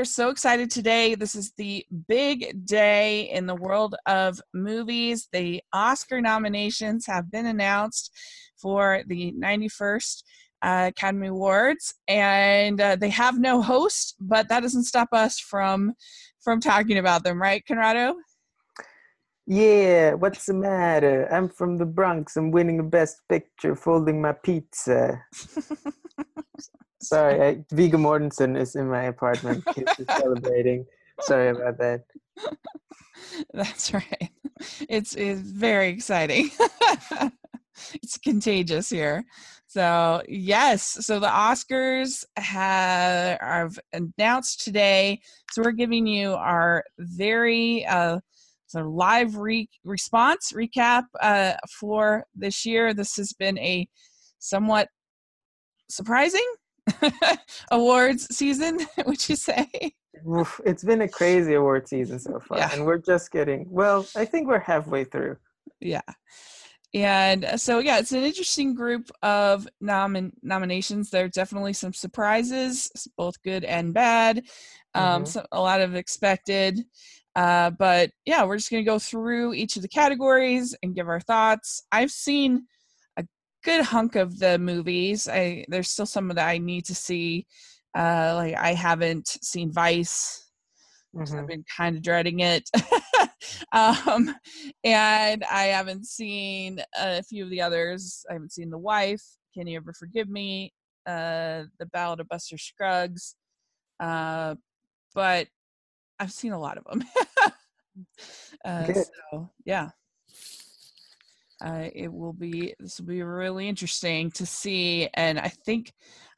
we're so excited today. This is the big day in the world of movies. The Oscar nominations have been announced for the 91st uh, Academy Awards, and uh, they have no host, but that doesn't stop us from from talking about them, right, Conrado? Yeah, what's the matter? I'm from the Bronx. I'm winning a Best Picture, folding my pizza. Sorry, I, Viggo Mortensen is in my apartment. He's celebrating. Sorry about that. That's right. It's it's very exciting. it's contagious here. So yes, so the Oscars have, have announced today. So we're giving you our very uh, so live re- response recap uh, for this year. This has been a somewhat surprising awards season. Would you say? It's been a crazy award season so far, yeah. and we're just getting well. I think we're halfway through. Yeah. And uh, so, yeah, it's an interesting group of nom- nominations. There are definitely some surprises, both good and bad. Um, mm-hmm. so a lot of expected. Uh, but yeah, we're just going to go through each of the categories and give our thoughts. I've seen a good hunk of the movies. I there's still some of that I need to see. Uh, like I haven't seen Vice. Mm-hmm. I've been kind of dreading it. um, and I haven't seen a few of the others. I haven't seen The Wife. Can You Ever Forgive Me? Uh, the Ballad of Buster Scruggs. Uh, but I've seen a lot of them. uh, so yeah, uh, it will be. This will be really interesting to see, and I think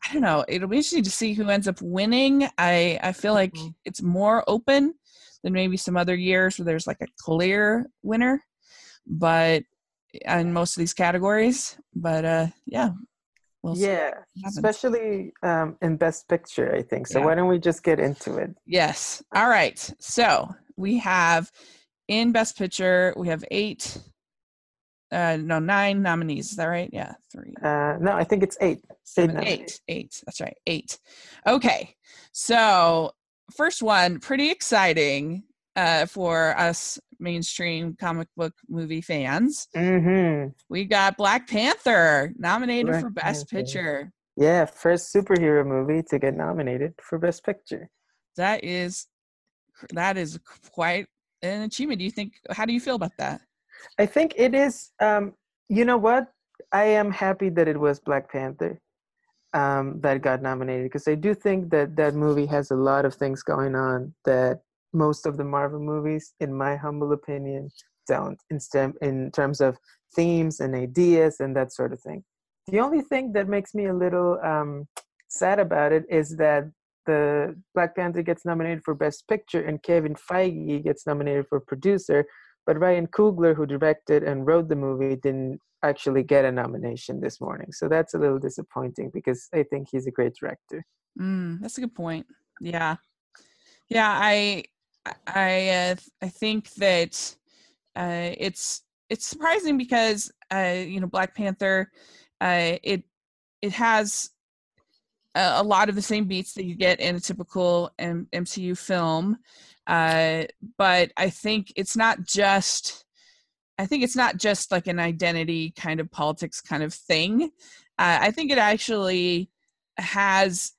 I don't know. It'll be interesting to see who ends up winning. I I feel like mm-hmm. it's more open than maybe some other years where there's like a clear winner, but in most of these categories. But uh, yeah, we'll yeah, especially um, in Best Picture, I think. So yeah. why don't we just get into it? Yes. All right. So we have in Best Picture, we have eight uh no nine nominees. Is that right? Yeah three. Uh no i think it's eight. Seven, eight, eight eight. That's right. Eight. Okay. So first one pretty exciting uh for us mainstream comic book movie fans mm-hmm. we got black panther nominated black for best panther. picture yeah first superhero movie to get nominated for best picture that is that is quite an achievement do you think how do you feel about that I think it is. Um, you know what? I am happy that it was Black Panther um, that got nominated because I do think that that movie has a lot of things going on that most of the Marvel movies, in my humble opinion, don't. In, stem, in terms of themes and ideas and that sort of thing. The only thing that makes me a little um, sad about it is that the Black Panther gets nominated for Best Picture and Kevin Feige gets nominated for producer, but Ryan Coogler, who directed and wrote the movie, didn't actually get a nomination this morning. So that's a little disappointing because I think he's a great director. Mm, that's a good point. Yeah, yeah. I I uh, I think that uh, it's it's surprising because uh, you know Black Panther uh, it it has a, a, lot of the same beats that you get in a typical M- MCU film. Uh, but I think it's not just. I think it's not just like an identity kind of politics kind of thing. Uh, I think it actually has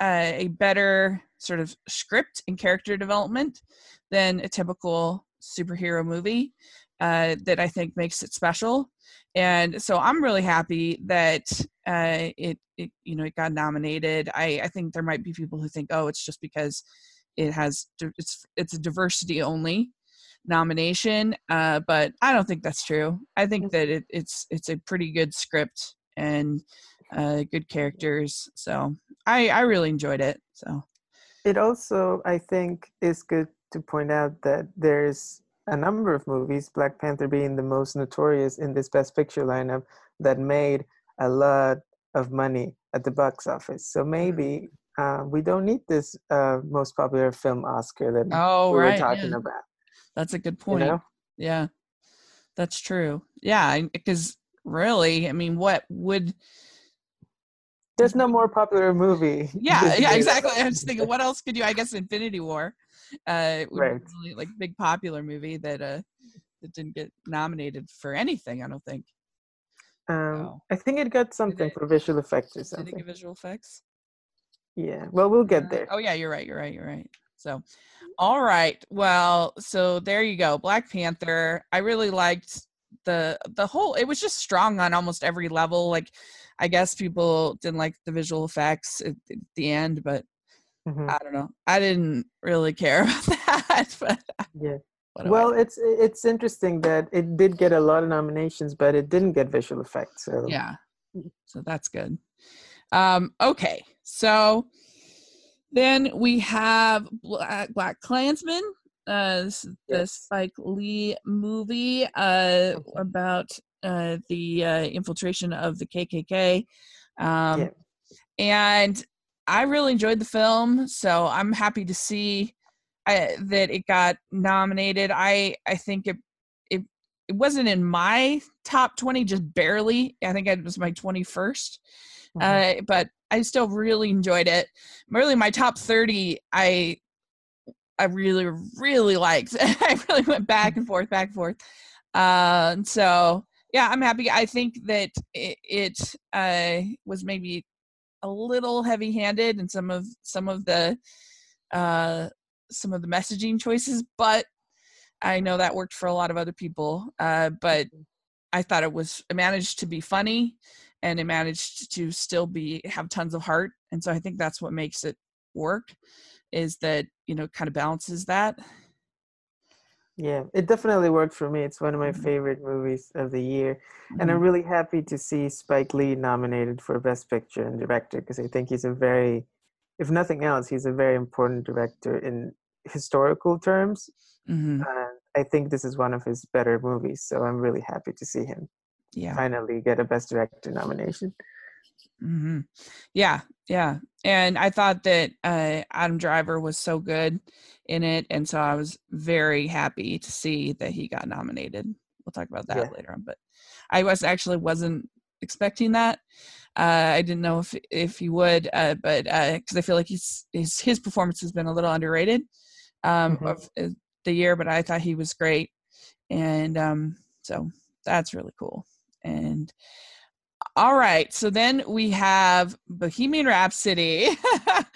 a better sort of script and character development than a typical superhero movie uh, that I think makes it special. And so I'm really happy that uh, it, it, you know, it got nominated. I, I think there might be people who think, oh, it's just because it has it's it's a diversity only nomination uh, but i don't think that's true i think that it, it's it's a pretty good script and uh, good characters so i i really enjoyed it so it also i think is good to point out that there's a number of movies black panther being the most notorious in this best picture lineup that made a lot of money at the box office so maybe uh, we don't need this uh, most popular film Oscar that oh, we right, were talking yeah. about. That's a good point. You know? Yeah, that's true. Yeah, because really, I mean, what would there's no more popular movie. Yeah, yeah, exactly. I was thinking, what else could you? I guess Infinity War, uh, right? Really, like big popular movie that uh that didn't get nominated for anything. I don't think. Um, oh. I think it got something it, for visual effects or something. Did visual effects? Yeah. Well, we'll get uh, there. Oh yeah, you're right. You're right. You're right. So, all right. Well, so there you go. Black Panther. I really liked the the whole. It was just strong on almost every level. Like, I guess people didn't like the visual effects at, at the end, but mm-hmm. I don't know. I didn't really care about that. But yeah. Well, it's it's interesting that it did get a lot of nominations, but it didn't get visual effects. So yeah, so that's good. Um, okay, so then we have Black, Black Klansman, uh, the Spike Lee movie uh, about uh, the uh, infiltration of the KKK. Um, yeah. And I really enjoyed the film, so I'm happy to see I, that it got nominated. I I think it it it wasn't in my top 20, just barely. I think it was my 21st. Mm-hmm. Uh, but I still really enjoyed it. Really, my top 30, I I really really liked. I really went back and forth, back and forth. Uh, so yeah, I'm happy. I think that it, it uh, was maybe a little heavy-handed in some of some of the uh, some of the messaging choices, but I know that worked for a lot of other people. Uh, but mm-hmm. I thought it was it managed to be funny, and it managed to still be have tons of heart, and so I think that's what makes it work, is that you know kind of balances that. Yeah, it definitely worked for me. It's one of my mm-hmm. favorite movies of the year. And I'm mm-hmm. really happy to see Spike Lee nominated for Best Picture and Director because I think he's a very, if nothing else, he's a very important director in historical terms. Mm-hmm. And I think this is one of his better movies, so I'm really happy to see him yeah. finally get a Best Director nomination. Mm-hmm. Yeah, yeah, and I thought that uh, Adam Driver was so good in it, and so I was very happy to see that he got nominated. We'll talk about that yeah. later on, but I was actually wasn't expecting that. Uh, I didn't know if if he would, uh, but because uh, I feel like he's his his performance has been a little underrated um, mm-hmm. of uh, the year, but I thought he was great, and um, so that's really cool. And all right, so then we have Bohemian Rhapsody.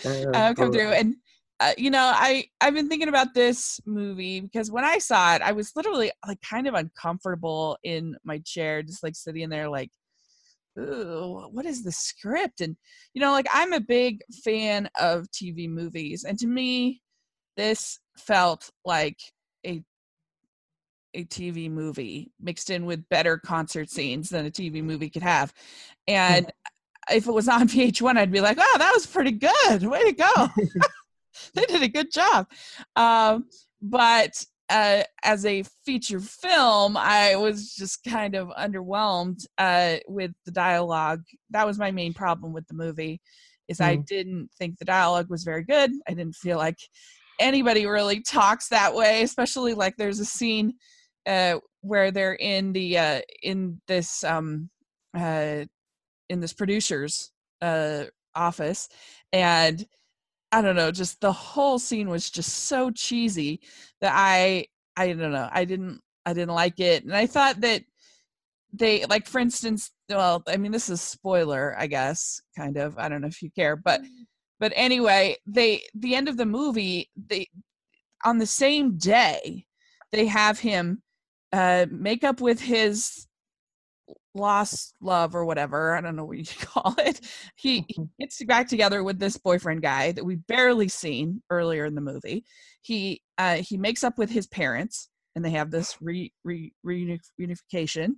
Uh, come through, and uh, you know, I I've been thinking about this movie because when I saw it, I was literally like kind of uncomfortable in my chair, just like sitting in there, like, Ooh, what is the script? And you know, like I'm a big fan of TV movies, and to me, this felt like a a TV movie mixed in with better concert scenes than a TV movie could have. And if it was on VH1, I'd be like, "Oh, that was pretty good. Way to go! they did a good job." Um, but uh, as a feature film, I was just kind of underwhelmed uh, with the dialogue. That was my main problem with the movie, is mm. I didn't think the dialogue was very good. I didn't feel like anybody really talks that way, especially like there's a scene uh, where they're in the uh, in this um, uh, in this producer's uh, office, and I don't know, just the whole scene was just so cheesy that I I don't know, I didn't I didn't like it, and I thought that they like for instance well i mean this is spoiler i guess kind of i don't know if you care but but anyway they the end of the movie they on the same day they have him uh make up with his lost love or whatever i don't know what you call it. He, he mm-hmm. gets back together with this boyfriend guy that we barely seen earlier in the movie. He uh he makes up with his parents and they have this re, re, reunification.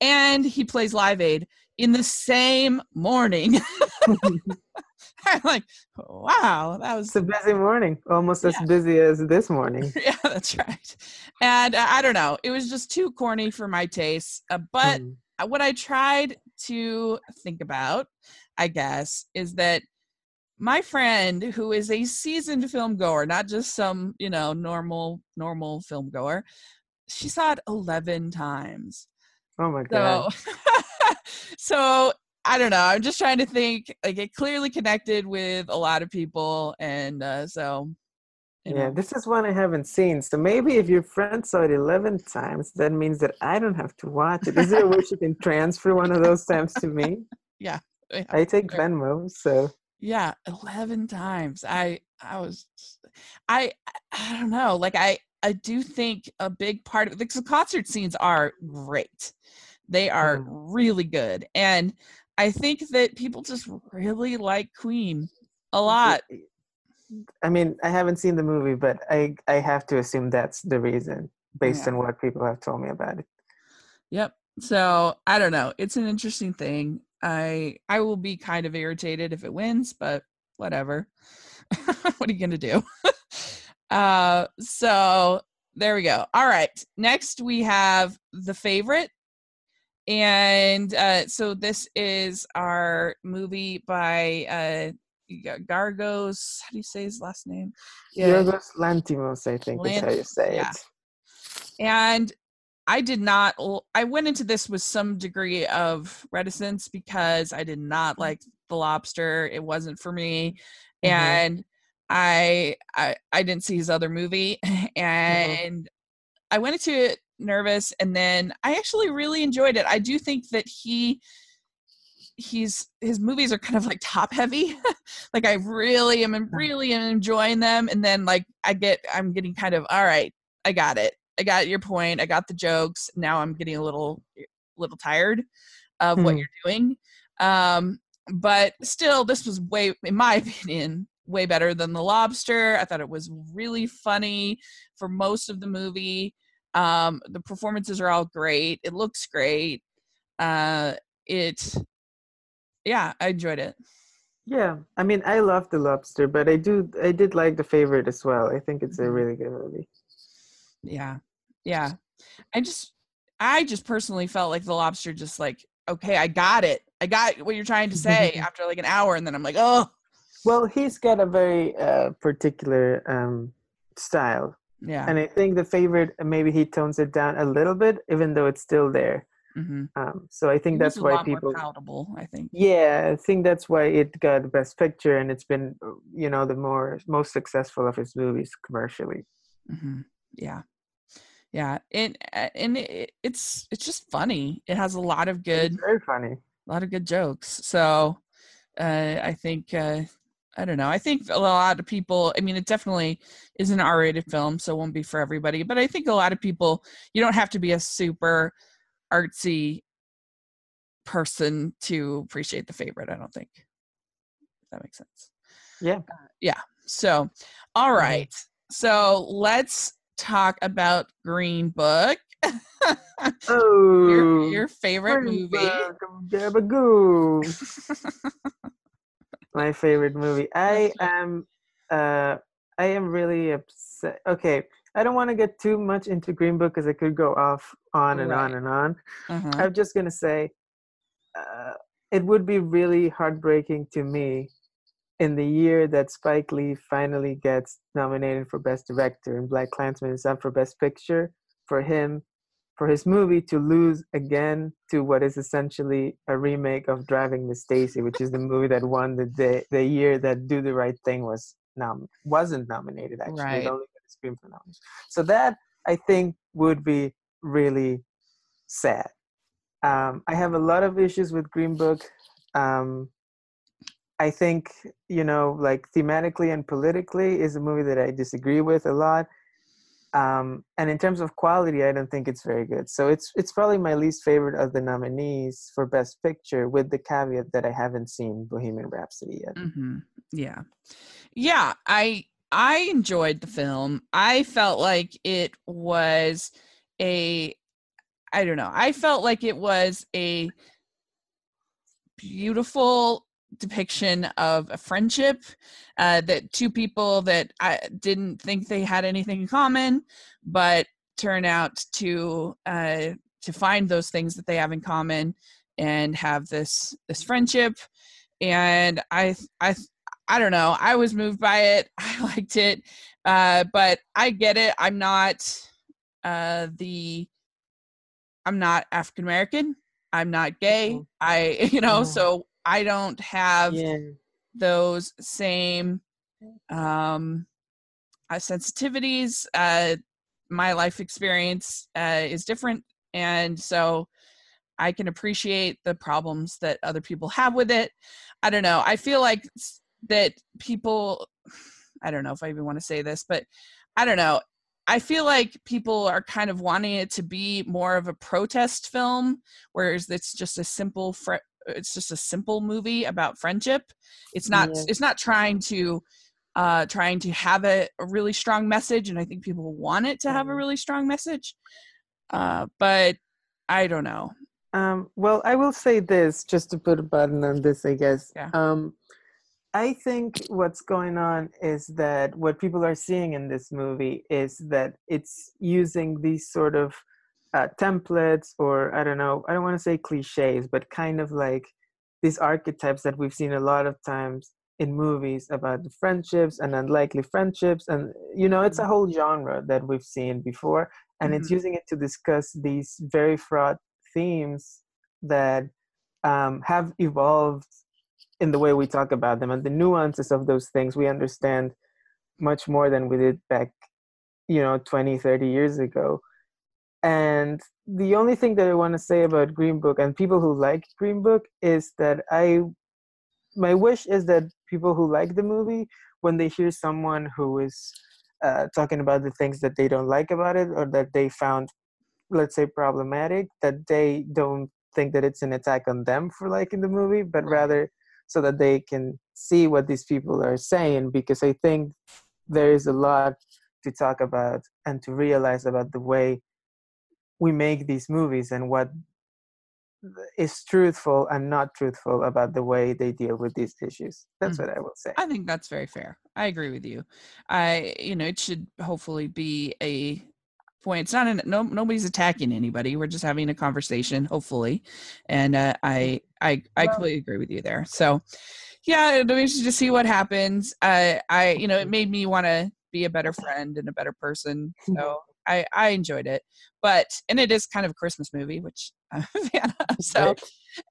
And he plays live aid in the same morning I'm like, wow, that was it's a busy morning, almost yeah. as busy as this morning. yeah, that's right. And uh, I don't know, it was just too corny for my taste. Uh, but mm. what I tried to think about, I guess, is that my friend who is a seasoned film goer, not just some, you know, normal normal film goer, she saw it 11 times. Oh my god. So, so I don't know. I'm just trying to think. Like it clearly connected with a lot of people, and uh, so. Yeah, know. this is one I haven't seen. So maybe if your friend saw it 11 times, that means that I don't have to watch it. Is there a way you can transfer one of those times to me? Yeah. yeah. I take Venmo, so. Yeah, 11 times. I I was I I don't know. Like I I do think a big part of the concert scenes are great. They are mm. really good. And I think that people just really like Queen a lot. I mean, I haven't seen the movie, but I I have to assume that's the reason based yeah. on what people have told me about it. Yep. So, I don't know. It's an interesting thing. I I will be kind of irritated if it wins, but whatever. what are you going to do? uh so there we go. All right. Next we have The Favorite and uh, so this is our movie by uh, Gargos. How do you say his last name? Yeah. Yorgos Lanthimos, I think Lant- is how you say yeah. it. And I did not. I went into this with some degree of reticence because I did not mm-hmm. like The Lobster. It wasn't for me, mm-hmm. and I, I I didn't see his other movie, mm-hmm. and mm-hmm. I went into it nervous and then i actually really enjoyed it. I do think that he he's his movies are kind of like top heavy. Like i really am really am enjoying them and then like i get i'm getting kind of all right i got it. I got your point. I got the jokes. Now i'm getting a little little tired of what hmm. you're doing. Um but still this was way in my opinion way better than the lobster. I thought it was really funny for most of the movie um, the performances are all great. It looks great. Uh, it, yeah, I enjoyed it. Yeah, I mean, I love The Lobster, but I do, I did like The Favorite as well. I think it's a mm-hmm. really good movie. Yeah, yeah. I just, I just personally felt like The Lobster just like, okay, I got it. I got what you're trying to say after like an hour, and then I'm like, oh. Well, he's got a very uh, particular um, style yeah. And I think the favorite maybe he tones it down a little bit, even though it's still there. Mm-hmm. Um, so I think it that's why people palatable. I think. Yeah, I think that's why it got the Best Picture, and it's been you know the more most successful of his movies commercially. Mm-hmm. Yeah, yeah, and and it, it's it's just funny. It has a lot of good, it's very funny, a lot of good jokes. So uh, I think uh, I don't know. I think a lot of people, I mean, it definitely is an R rated film, so it won't be for everybody. But I think a lot of people, you don't have to be a super artsy person to appreciate the favorite, I don't think. If that makes sense. Yeah. Uh, yeah. So, all right. So let's talk about Green Book. oh, your, your favorite movie my favorite movie. I am uh I am really upset. Okay, I don't want to get too much into Green Book because I could go off on and right. on and on. Uh-huh. I'm just gonna say, uh, it would be really heartbreaking to me in the year that Spike Lee finally gets nominated for Best Director and Black Klansman is up for Best Picture for him for his movie to lose again to what is essentially a remake of Driving Miss Daisy, which is the movie that won the day, the year that Do the Right Thing was nom- wasn't nominated actually. Right. It only got a screen for nomination. So that I think would be really sad. Um, I have a lot of issues with Green Book. Um, I think you know, like thematically and politically, is a movie that I disagree with a lot um, and in terms of quality, I don't think it's very good. So it's it's probably my least favorite of the nominees for Best Picture, with the caveat that I haven't seen Bohemian Rhapsody yet. Mm-hmm. Yeah, yeah, I I enjoyed the film. I felt like it was a I don't know. I felt like it was a beautiful depiction of a friendship uh, that two people that I didn't think they had anything in common, but turn out to uh, to find those things that they have in common and have this this friendship. And I I I don't know. I was moved by it. I liked it, uh, but I get it. I'm not uh, the I'm not African American. I'm not gay. Mhm. I, you know, Mhm. so I don't have Yeah. those same um uh, sensitivities. Uh, my life experience uh, is different, and so I can appreciate the problems that other people have with it. I don't know. I feel like that people. I don't know if I even want to say this, but I don't know. I feel like people are kind of wanting it to be more of a protest film, whereas it's just a simple fr- it's just a simple movie about friendship. It's not Yeah. it's not trying to uh trying to have a, a really strong message and I think people want it to have a Mhm. really strong message. Uh but I don't know. Um, well, I will say this just to put a button on this, I guess. Yeah. Um, I think what's going on is that what people are seeing in this movie is that it's using these sort of uh, templates, or I don't know, I don't want to say cliches, but kind of like these archetypes that we've seen a lot of times in movies about the friendships and unlikely friendships. And, you know, it's a Mhm. whole genre that we've seen before. And it's using it to discuss these very fraught themes that um, have evolved in the way we talk about them and the nuances of those things we understand much more than we did back you know 20 30 years ago and the only thing that i want to say about green book and people who like green book is that i my wish is that people who like the movie when they hear someone who is uh, talking about the things that they don't like about it or that they found let's say problematic that they don't think that it's an attack on them for liking the movie but rather so that they can see what these people are saying because i think there is a lot to talk about and to realize about the way we make these movies and what is truthful and not truthful about the way they deal with these issues that's Mhm. what i will say I think that's very fair. I agree with you. I you know, it should hopefully be a point. It's not an no nobody's attacking anybody. We're just having a conversation, hopefully. And uh, I I I Well- completely agree with you there. So yeah, we should just see what happens. I I you know, it made me want to be a better friend and a better person. So I I enjoyed it. But and it is kind of a Christmas movie, which I'm a fan of. So Right.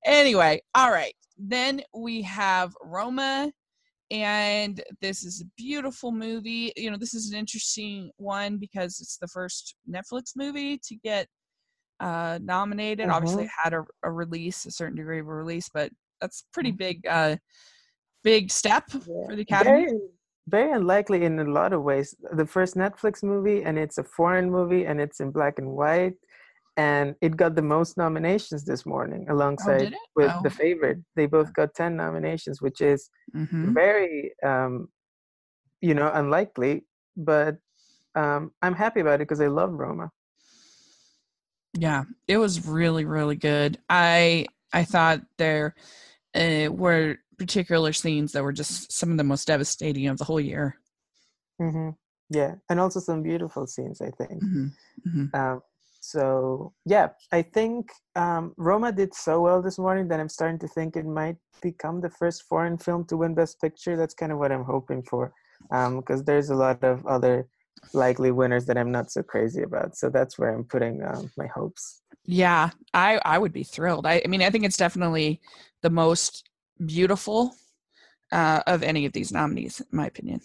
anyway, all right. Then we have Roma, and this is a beautiful movie. You know, this is an interesting one because it's the first Netflix movie to get uh, nominated. Obviously, it had a, a release, a certain degree of a release, but that's pretty big, uh, big step for the Academy. Very, very unlikely in a lot of ways. The first Netflix movie, and it's a foreign movie, and it's in black and white, and it got the most nominations this morning, alongside did it? with Oh. The Favorite. They both got ten nominations, which is hmm very, um, you know, unlikely. But um, I'm happy about it because I love Roma. Yeah, it was really, really good. I I thought there uh, were particular scenes that were just some of the most devastating of the whole year. hmm Yeah, and also some beautiful scenes. I think. hmm hmm Um, so yeah, I think um, Roma did so well this morning that I'm starting to think it might become the first foreign film to win Best Picture. That's kind of what I'm hoping for, because there's a lot of other likely winners that I'm not so crazy about. So that's where I'm putting um, my hopes. Yeah, I I would be thrilled. I, I mean, I think it's definitely the most beautiful uh, of any of these nominees, in my opinion.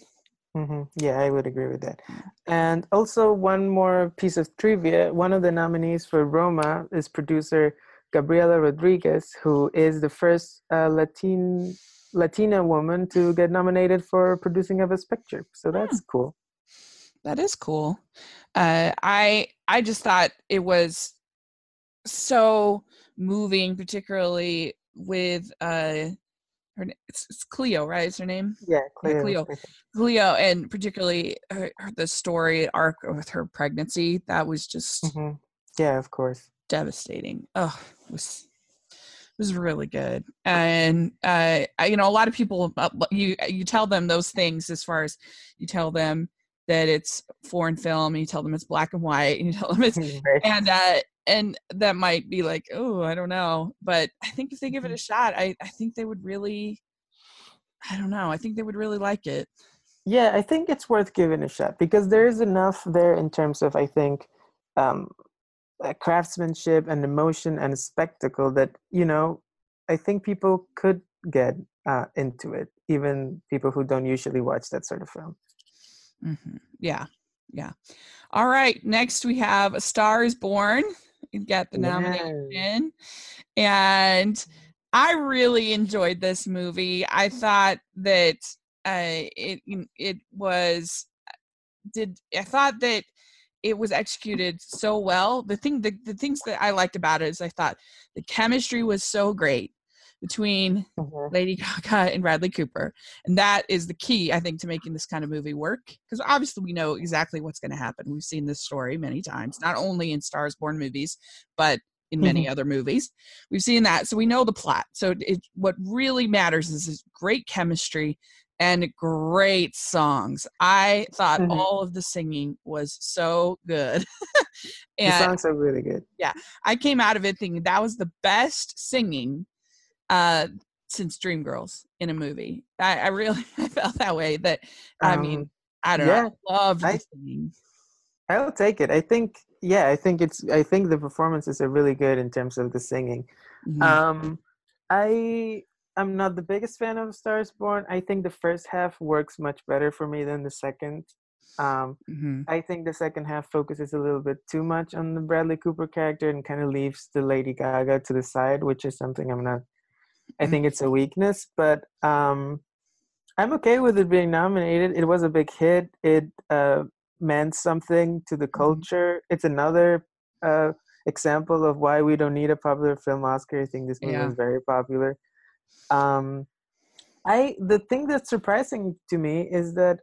hmm Yeah, I would agree with that. And also, one more piece of trivia one of the nominees for Roma is producer Gabriela Rodriguez, who is the first uh, Latin, Latina woman to get nominated for producing of a Best Picture. So that's cool. That is cool. Uh, I I just thought it was so moving, particularly with uh, her it's, it's Cleo, right? Is her name? Yeah, Yeah, Cleo. Cleo. Cleo, and particularly her, her, the story arc with her pregnancy. That was just Mhm. Yeah, of course. devastating. Oh, it was it was really good. And uh, I- you know, a lot of people uh, you you tell them those things as far as you tell them that it's foreign film, and you tell them it's black and white, and you tell them it's Right. and uh and that might be like oh i don't know but i think if they give it a shot i i think they would really i don't know i think they would really like it Yeah, I think it's worth giving a shot because there is enough there in terms of I think um, craftsmanship and emotion and spectacle that you know I think people could get uh, into it, even people who don't usually watch that sort of film. Mm-hmm. Yeah, yeah. All right, next we have A Star Is Born. Get the nomination, and I really enjoyed this movie. I thought that uh, it it was did I thought that it was executed so well. The thing the, the things that I liked about it is I thought the chemistry was so great between mm-hmm. Lady Gaga and Bradley Cooper. And that is the key, I think, to making this kind of movie work. Because obviously we know exactly what's going to happen. We've seen this story many times, not only in Stars Born movies, but in many mm-hmm. other movies. We've seen that. So we know the plot. So it, what really matters is this great chemistry and great songs. I thought mm-hmm. all of the singing was so good. and, the songs are really good. Yeah. I came out of it thinking that was the best singing uh, since Dreamgirls in a movie. I, I really I felt that way. That I um, mean, I don't yeah, know. I love I, singing. I'll take it. I think yeah, I think it's I think the performances are really good in terms of the singing. Mm-hmm. Um I I'm not the biggest fan of Stars Born. I think the first half works much better for me than the second. Um, mm-hmm. I think the second half focuses a little bit too much on the Bradley Cooper character and kind of leaves the Lady Gaga to the side, which is something I'm not I think it's a weakness, but um, I'm okay with it being nominated. It was a big hit. It uh, meant something to the mm-hmm. culture. It's another uh, example of why we don't need a popular film Oscar. I think this movie yeah. is very popular. Um, I the thing that's surprising to me is that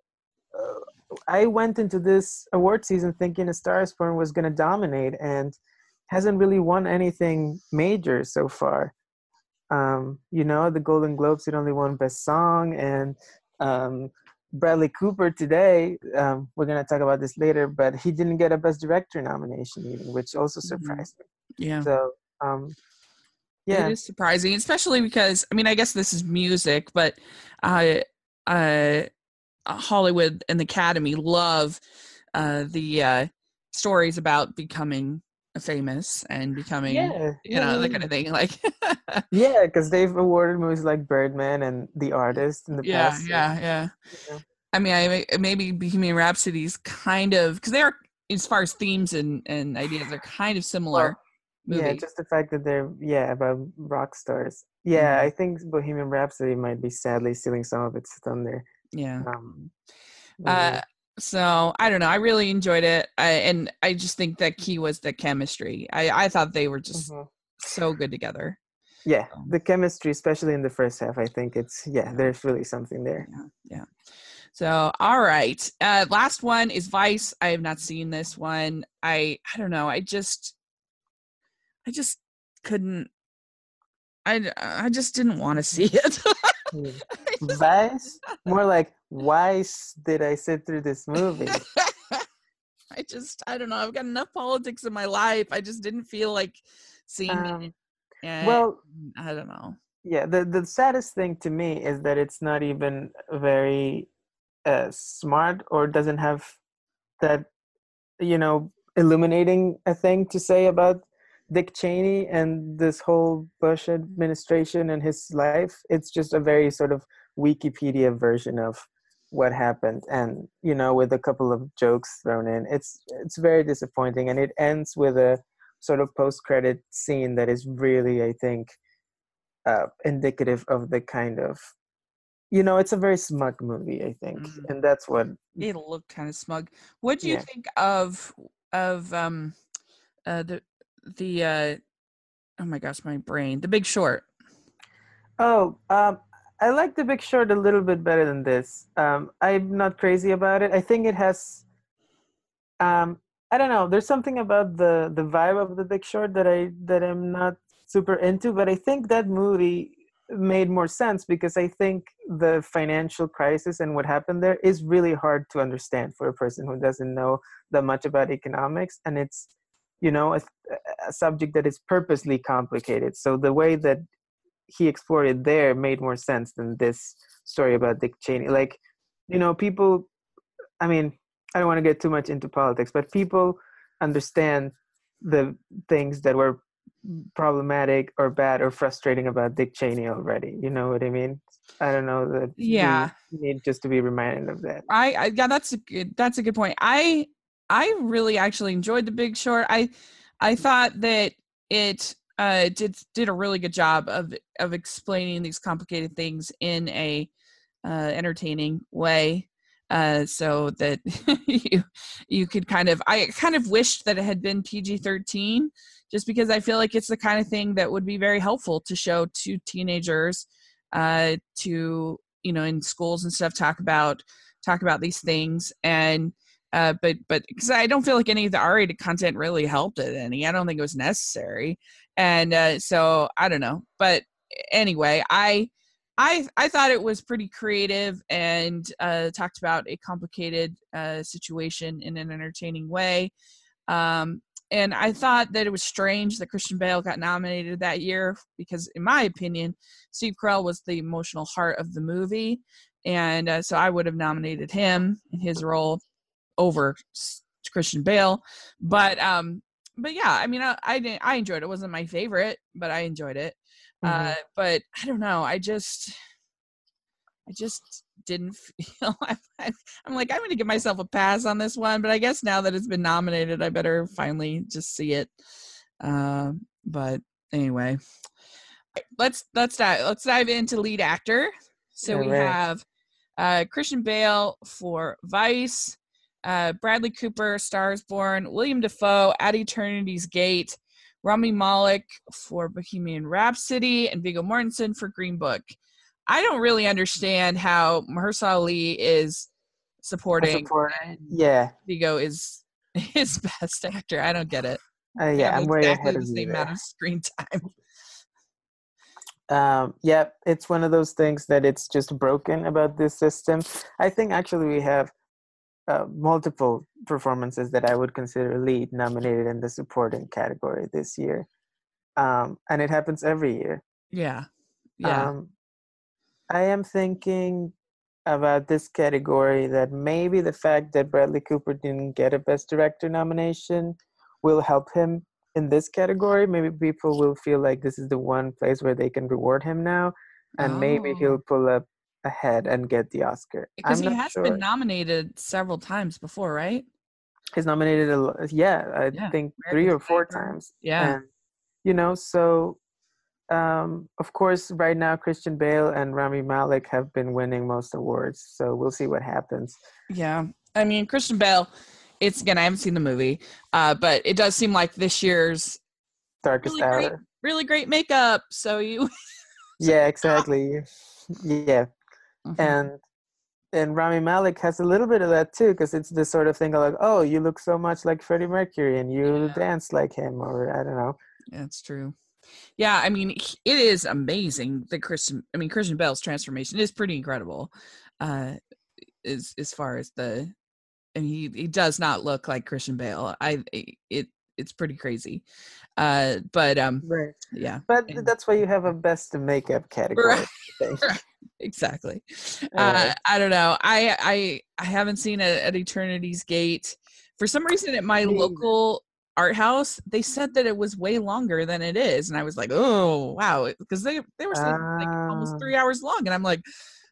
uh, I went into this award season thinking A Star Is Born was going to dominate and hasn't really won anything major so far. Um, you know, the Golden Globes, it only won Best Song, and um, Bradley Cooper today, um, we're going to talk about this later, but he didn't get a Best Director nomination even, which also mm-hmm. surprised mm-hmm. me. Yeah. So, um, yeah. It is surprising, especially because, I mean, I guess this is music, but uh, uh, Hollywood and the Academy love uh, the uh, stories about becoming famous and becoming yeah, you know that kind of thing like yeah because they've awarded movies like birdman and the artist in the yeah, past yeah yeah. yeah. I mean i maybe bohemian rhapsody's kind of because they're as far as themes and and ideas are kind of similar well, yeah just the fact that they're yeah about rock stars. Yeah mm-hmm. i think bohemian rhapsody might be sadly stealing some of its thunder. Yeah. Um, uh so I don't know. I really enjoyed it, I, and I just think that key was the chemistry. I I thought they were just mm-hmm. so good together. Yeah, the chemistry, especially in the first half, I think it's yeah. There's really something there. Yeah. yeah. So all right, uh, last one is Vice. I have not seen this one. I I don't know. I just I just couldn't. I I just didn't want to see it. Hmm. Vice, more like why did I sit through this movie? I just, I don't know. I've got enough politics in my life. I just didn't feel like seeing um, it. Well, I don't know. Yeah, the the saddest thing to me is that it's not even very uh, smart or doesn't have that, you know, illuminating a thing to say about Dick Cheney and this whole Bush administration and his life. It's just a very sort of Wikipedia version of what happened and you know with a couple of jokes thrown in it's it's very disappointing and it ends with a sort of post credit scene that is really i think uh, indicative of the kind of you know it's a very smug movie i think mm-hmm. and that's what it looked kind of smug what do you yeah. think of of um uh the the uh oh my gosh my brain the big short oh um I like The Big Short a little bit better than this. Um, I'm not crazy about it. I think it has. Um, I don't know. There's something about the the vibe of The Big Short that I that I'm not super into. But I think that movie made more sense because I think the financial crisis and what happened there is really hard to understand for a person who doesn't know that much about economics, and it's you know a, a subject that is purposely complicated. So the way that he explored it there made more sense than this story about Dick Cheney. Like, you know, people. I mean, I don't want to get too much into politics, but people understand the things that were problematic or bad or frustrating about Dick Cheney already. You know what I mean? I don't know that. Yeah, need just to be reminded of that. I, I yeah, that's a good that's a good point. I I really actually enjoyed The Big Short. I I thought that it uh, did did a really good job of of explaining these complicated things in a uh, entertaining way uh, so that you you could kind of I kind of wished that it had been PG thirteen, just because I feel like it's the kind of thing that would be very helpful to show to teenagers, uh, to you know in schools and stuff talk about talk about these things and. Uh, but but because I don't feel like any of the R-rated content really helped it any. I don't think it was necessary, and uh, so I don't know. But anyway, I I I thought it was pretty creative and uh, talked about a complicated uh, situation in an entertaining way. Um, and I thought that it was strange that Christian Bale got nominated that year because, in my opinion, Steve Carell was the emotional heart of the movie, and uh, so I would have nominated him in his role over Christian Bale. But um, but yeah, I mean, I I, I enjoyed it. it. wasn't my favorite, but I enjoyed it. Mm-hmm. Uh, but I don't know. I just, I just didn't feel. I, am like, I'm going to give myself a pass on this one. But I guess now that it's been nominated, I better finally just see it. Uh, but anyway, let's let's dive let's dive into lead actor. So we right. have uh, Christian Bale for Vice, uh, Bradley Cooper, Stars Born, William Dafoe, at Eternity's Gate, Rami Malek for Bohemian Rhapsody, and Viggo Mortensen for Green Book. I don't really understand how Mahershala Ali is supporting. Support. Yeah, Viggo is his best actor. I don't get it. Uh, yeah, I'm way exactly ahead of the same amount of screen time. Um, yeah, it's one of those things that it's just broken about this system. I think actually we have uh, multiple performances that I would consider lead nominated in the supporting category this year. Um, and it happens every year. Yeah. Yeah. Um, I am thinking about this category that maybe the fact that Bradley Cooper didn't get a Best Director nomination will help him in this category. Maybe people will feel like this is the one place where they can reward him now, and oh. maybe he'll pull up ahead and get the Oscar. Because he has sure. been nominated several times before, right? He's nominated, a, yeah, I yeah, think three or four times. Yeah. And, you know, so um, of course, right now Christian Bale and Rami Malek have been winning most awards, so we'll see what happens. Yeah, I mean Christian Bale. It's again, I haven't seen the movie, uh, but it does seem like this year's darkest really hour. Great, really great makeup. So you. yeah, exactly. Yeah, mm-hmm. and and Rami Malek has a little bit of that too, because it's this sort of thing of like, oh, you look so much like Freddie Mercury, and you yeah. dance like him, or I don't know. That's true. Yeah, I mean, it is amazing that Christian. I mean, Christian Bale's transformation is pretty incredible. Uh, as as far as the, and he he does not look like Christian Bale. I it it's pretty crazy. Uh, but um, right. Yeah, but and, that's why you have a best makeup category. Right exactly. Uh, I don't know. I I I haven't seen it at Eternity's Gate. For some reason, at my local art house, they said that it was way longer than it is, and I was like, oh wow, because they they were saying uh, like almost three ah. hours long, and I'm like,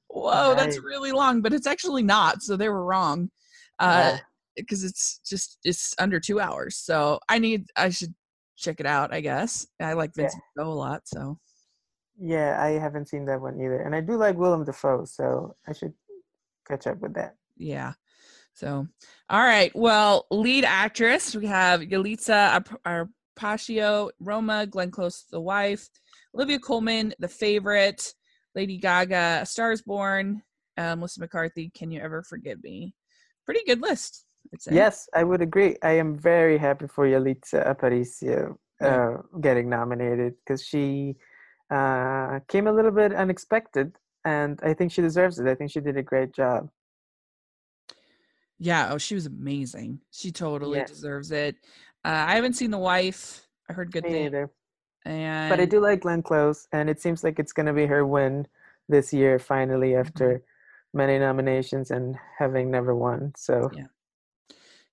whoa, right. that's really long, but it's actually not. So they were wrong. Uh, because it's just it's under two hours. So I need I should check it out. I guess I like Vincent yeah. a lot. So yeah, I haven't seen that one either, and I do like Willem Dafoe, so I should catch up with that. Yeah. So, all right. Well, lead actress we have Yalitza Aparicio, Roma, Glenn Close, the wife, Olivia Colman, the favorite, Lady Gaga, Stars Born, uh, Melissa McCarthy. Can you ever forgive me? Pretty good list. Yes, I would agree. I am very happy for Yalitza Aparicio uh, yeah. getting nominated because she uh, came a little bit unexpected, and I think she deserves it. I think she did a great job. Yeah, oh, she was amazing. She totally deserves it. Uh, I haven't seen The Wife. I heard good things. And but I do like Glenn Close, and it seems like it's going to be her win this year, finally, after mm-hmm. many nominations and having never won. So yeah,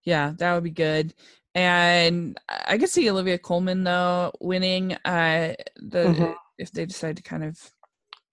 yeah, that would be good. and I could see Olivia Colman though winning. Uh, the mm-hmm. If they decide to kind of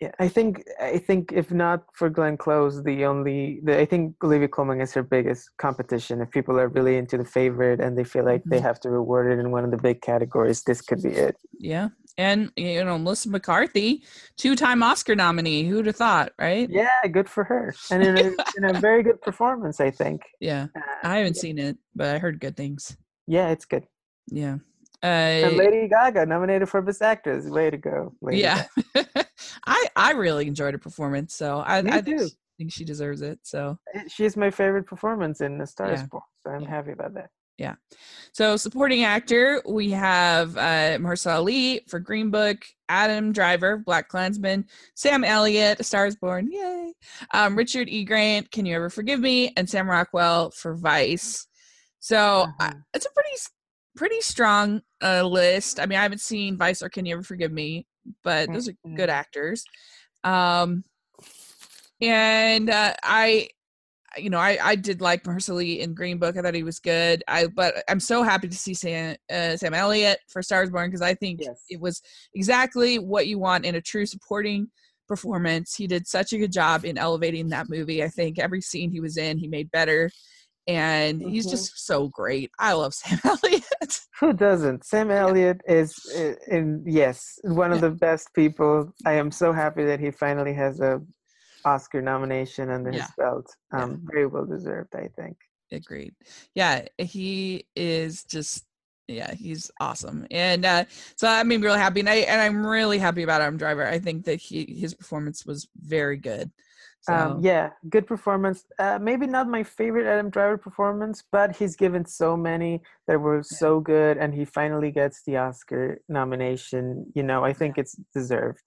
yeah, I think I think if not for Glenn Close, the only the, I think Olivia Colman is her biggest competition. If people are really into the favorite and they feel like mm-hmm. they have to reward it in one of the big categories, this could be it. Yeah, and you know Melissa McCarthy, two-time Oscar nominee. Who'd have thought, right? Yeah, good for her, and in a, in a very good performance, I think. Yeah, uh, I haven't yeah. seen it, but I heard good things. Yeah, it's good. Yeah. Uh, and Lady Gaga nominated for Best Actress. Way to go! Lady yeah, I I really enjoyed her performance, so I, I too. think she deserves it. So eh, she's my favorite performance in the Star yeah. Born, so I'm yeah. happy about that. Yeah. So supporting actor, we have uh, Mahershala Ali for Green Book, Adam Driver, Black Klansman, Sam Elliott, Stars Born, yay, um, Richard E. Grant, Can You Ever Forgive Me, and Sam Rockwell for Vice. So uh-huh. uh, it's a pretty pretty strong uh, list. I mean, I haven't seen Vice or Can You Ever Forgive Me, but those are good mm-hmm. actors. Um, and uh, I, you know, I, I did like Mahershala in Green Book. I thought he was good. I but I'm so happy to see Sam uh, Sam Elliott for Stars Born because I think yes. it was exactly what you want in a true supporting performance. He did such a good job in elevating that movie. I think every scene he was in, he made better and he's mm-hmm. just so great. I love Sam Elliott. Who doesn't? Sam Elliott is, in, in yes, one of the best people. I am so happy that he finally has a Oscar nomination under yeah. his belt. Um, yeah. Very well deserved, I think. Agreed. Yeah, he is just yeah, he's awesome, and uh, so that made me really happy, and I and I'm really happy about Adam Driver. I think that he his performance was very good. Um, so. Um, yeah, good performance. Uh, maybe not my favorite Adam Driver performance, but he's given so many that were yeah. so good, and he finally gets the Oscar nomination. You know, I think it's deserved.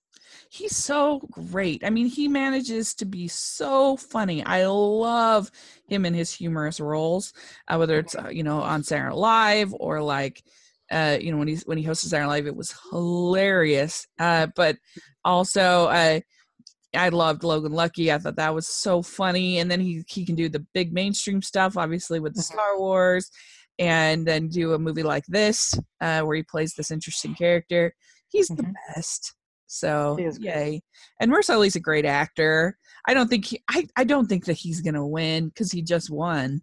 He's so great. I mean, he manages to be so funny. I love him in his humorous roles, uh, whether it's uh, you know on Saturday Night Live or like. Uh, you know when he's when he hosted Saturday Night Live, it was hilarious. Uh, but also, uh, I loved Logan Lucky. I thought that was so funny. And then he he can do the big mainstream stuff, obviously with the mm-hmm. Star Wars, and then do a movie like this uh, where he plays this interesting character. He's mm-hmm. the best. So yay! And Mahershala's a great actor. I don't think he, I I don't think that he's gonna win because he just won.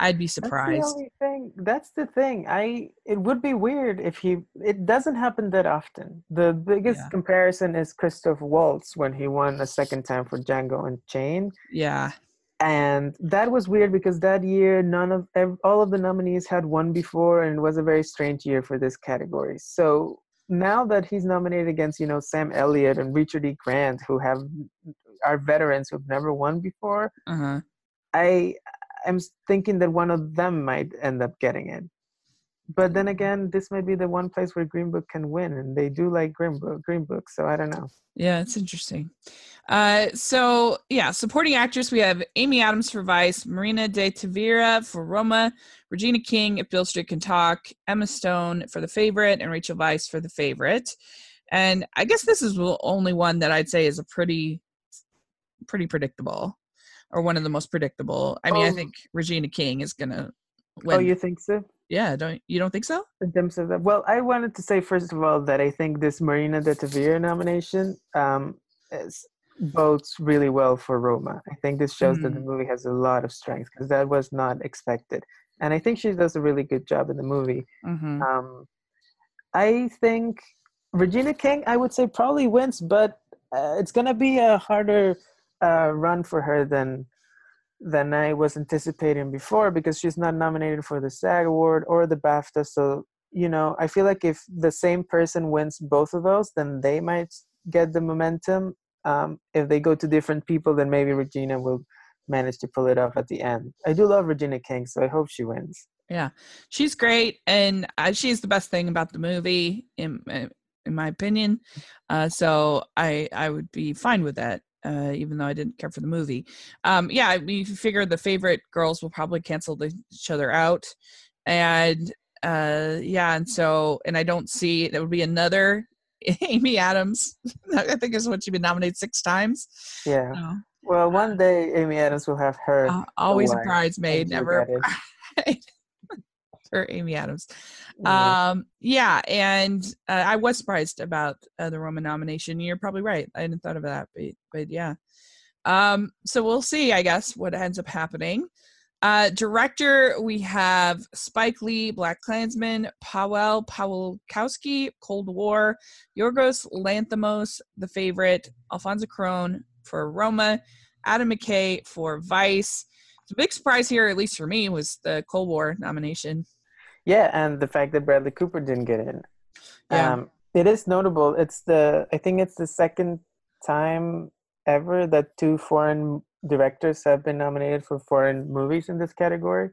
I'd be surprised. That's the only thing. That's the thing. I it would be weird if he. It doesn't happen that often. The biggest yeah. comparison is Christoph Waltz when he won a second time for Django Unchained. Yeah. And that was weird because that year none of all of the nominees had won before, and it was a very strange year for this category. So now that he's nominated against you know Sam Elliott and Richard E. Grant, who have are veterans who've never won before, uh-huh. I I'm thinking that one of them might end up getting it. But then again, this might be the one place where Green Book can win, and they do like Green Book. Green Book, so I don't know. Yeah, it's interesting. Uh, so yeah, supporting actress we have Amy Adams for Vice, Marina de Tavira for Roma, Regina King if Beale Street Can Talk, Emma Stone for The Favorite, and Rachel Weisz for The Favorite. And I guess this is the only one that I'd say is a pretty, pretty predictable or one of the most predictable. I mean, oh. I think Regina King is gonna oh, win. Oh, you think so? Yeah, don't you don't think so? In terms of that, well, I wanted to say first of all that I think this Marina de Tavira nomination um, is, bodes really well for Roma. I think this shows mm. that the mm. movie has a lot of strength because that was not expected, and I think she does a really good job in the movie. Mm-hmm. Um, I think Regina King, I would say, probably wins, but uh, it's gonna be a harder uh, run for her than than I was anticipating before because she's not nominated for the SAG award or the BAFTA. So you know, I feel like if the same person wins both of those, then they might get the momentum. Um, if they go to different people, then maybe Regina will manage to pull it off at the end. I do love Regina King, so I hope she wins. Yeah, she's great, and uh, she's the best thing about the movie, in in my opinion. Uh, so I I would be fine with that uh, even though I didn't care for the movie. Um, yeah, I mean, you figure the favorite girls will probably cancel the, each other out, and uh, yeah, and so and I don't see that would be another Amy Adams. I think is what she's been nominated six times. Yeah. Uh, well, one day Amy Adams will have her. Uh, always a bridesmaid, never. for Amy Adams. Um, yeah, and uh, I was surprised about uh, the Roma nomination. You're probably right. I hadn't thought of that, but but yeah. Um, so we'll see, I guess, what ends up happening. Uh, director, we have Spike Lee, Black Klansman, Paweł Pawlikowski, Cold War, Yorgos Lanthimos, The Favorite, Alfonso Cuarón for Roma, Adam McKay for Vice. The big surprise here, at least for me, was the Cold War nomination. Yeah, and the fact that Bradley Cooper didn't get in. Yeah. Um, it is notable. It's the I think it's the second time ever that two foreign directors have been nominated for foreign movies in this category.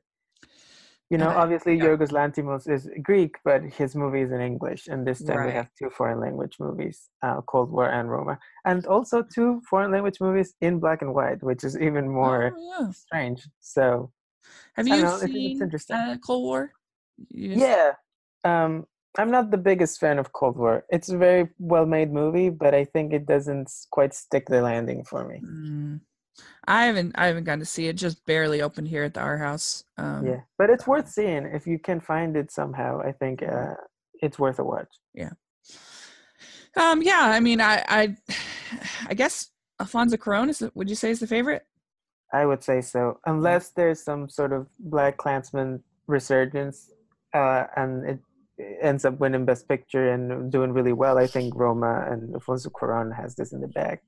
You know, Uh, obviously yeah. Yorgos Lanthimos is Greek, but his movie is in English, and this time we have two foreign language movies, uh, Cold War and Roma, and also two foreign language movies in black and white, which is even more Oh, yeah. strange. So Have you know, it's- it's seen interesting. uh, Cold War? Just- yeah, um, I'm not the biggest fan of Cold War. It's a very well-made movie, but I think it doesn't quite stick the landing for me. Mm. I haven't. I haven't gotten to see it. Just barely opened here at the Our House. Um, yeah, but it's worth seeing if you can find it somehow. I think uh, it's worth a watch. Yeah. Um. Yeah. I mean, I. I. I guess Alfonso Cuarón is. Would you say is the favorite? I would say so, unless there's some sort of Black Klansman resurgence, uh, and it ends up winning Best Picture and doing really well. I think Roma and Alfonso Cuarón has this in the bag.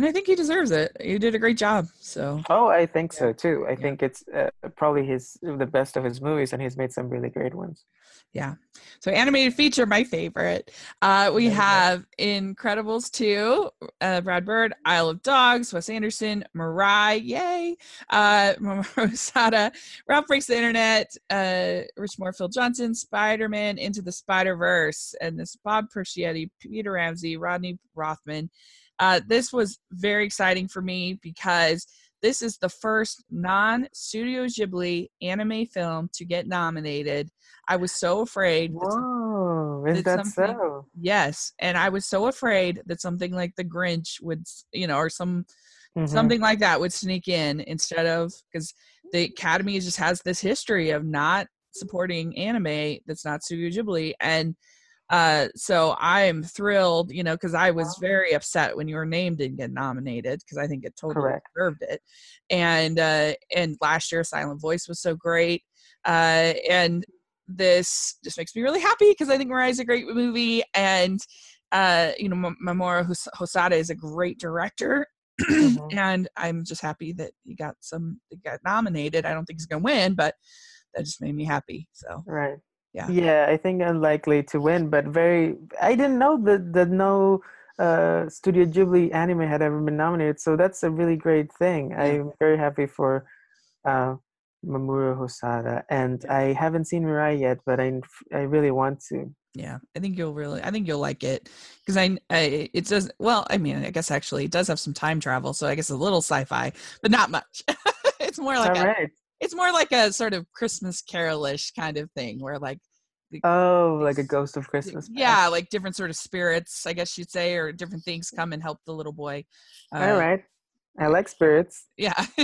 And I think he deserves it. He did a great job. So Oh, I think so too. I Yeah. think it's uh, probably his the best of his movies, and he's made some really great ones. yeah. So animated feature, my favorite. Uh, we have Incredibles 2, uh, Brad Bird, Isle of Dogs, Wes Anderson, Mirai, yay, uh, Mamoru Hosoda, Ralph Breaks the Internet, uh, Rich Moore, Phil Johnston, Spider-Man, Into the Spider-Verse, and this Bob Persichetti, Peter Ramsey, Rodney Rothman. Uh, this was very exciting for me because this is the first non-Studio Ghibli anime film to get nominated. I was so afraid. Whoa, is that so? yes, and I was so afraid that something like The Grinch would, you know, or some Mhm. something like that would sneak in instead of because the Academy just has this history of not supporting anime that's not Studio Ghibli, and uh, so I am thrilled, you know, because I was very upset when your name didn't get nominated because I think it totally Correct. deserved it, and uh, and last year Silent Voice was so great, uh, and this just makes me really happy because I think Mirai's a great movie, and uh, you know, M- Mamoru Hos- Hosoda is a great director, Mhm. and I'm just happy that he got some, he got nominated. I don't think he's gonna win, but that just made me happy. So Right. Yeah. Yeah, I think unlikely to win, but very. I didn't know that that no uh, Studio Ghibli anime had ever been nominated, so that's a really great thing. I'm very happy for uh, Mamoru Hosoda, and I haven't seen Mirai yet, but I I really want to. yeah, I think you'll really, I think you'll like it because I, I, it does. Well, I mean, I guess actually it does have some time travel, so I guess a little sci-fi, but not much. it's more like All a, right. It's more like a sort of Christmas carolish kind of thing where like Oh, like a Ghost of Christmas. Past. yeah like different sort of spirits i guess you'd say or different things come and help the little boy All Uh, right. I like spirits. yeah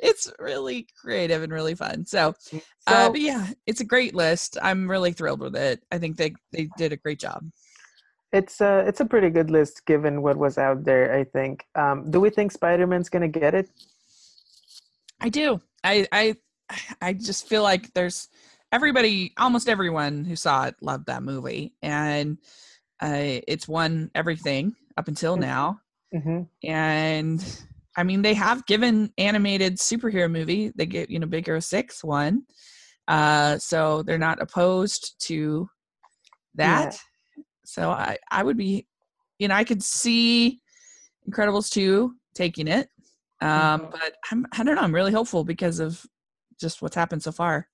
it's really creative and really fun so, So, uh but yeah it's a great list i'm really thrilled with it i think they they did a great job it's a it's a pretty good list given what was out there. I think. Um, do we think Spider Man's gonna get it? I do. I i i just feel like there's everybody almost everyone who saw it loved that movie. And uh it's won everything up until Mhm. now. Hmm and I mean they have given animated superhero movie. They get you know Big Hero Six one, uh, so they're not opposed to that. So I I would be, you know, I could see Incredibles two taking it, um, Mhm. but I'm I don't know. I'm really hopeful because of just what's happened so far.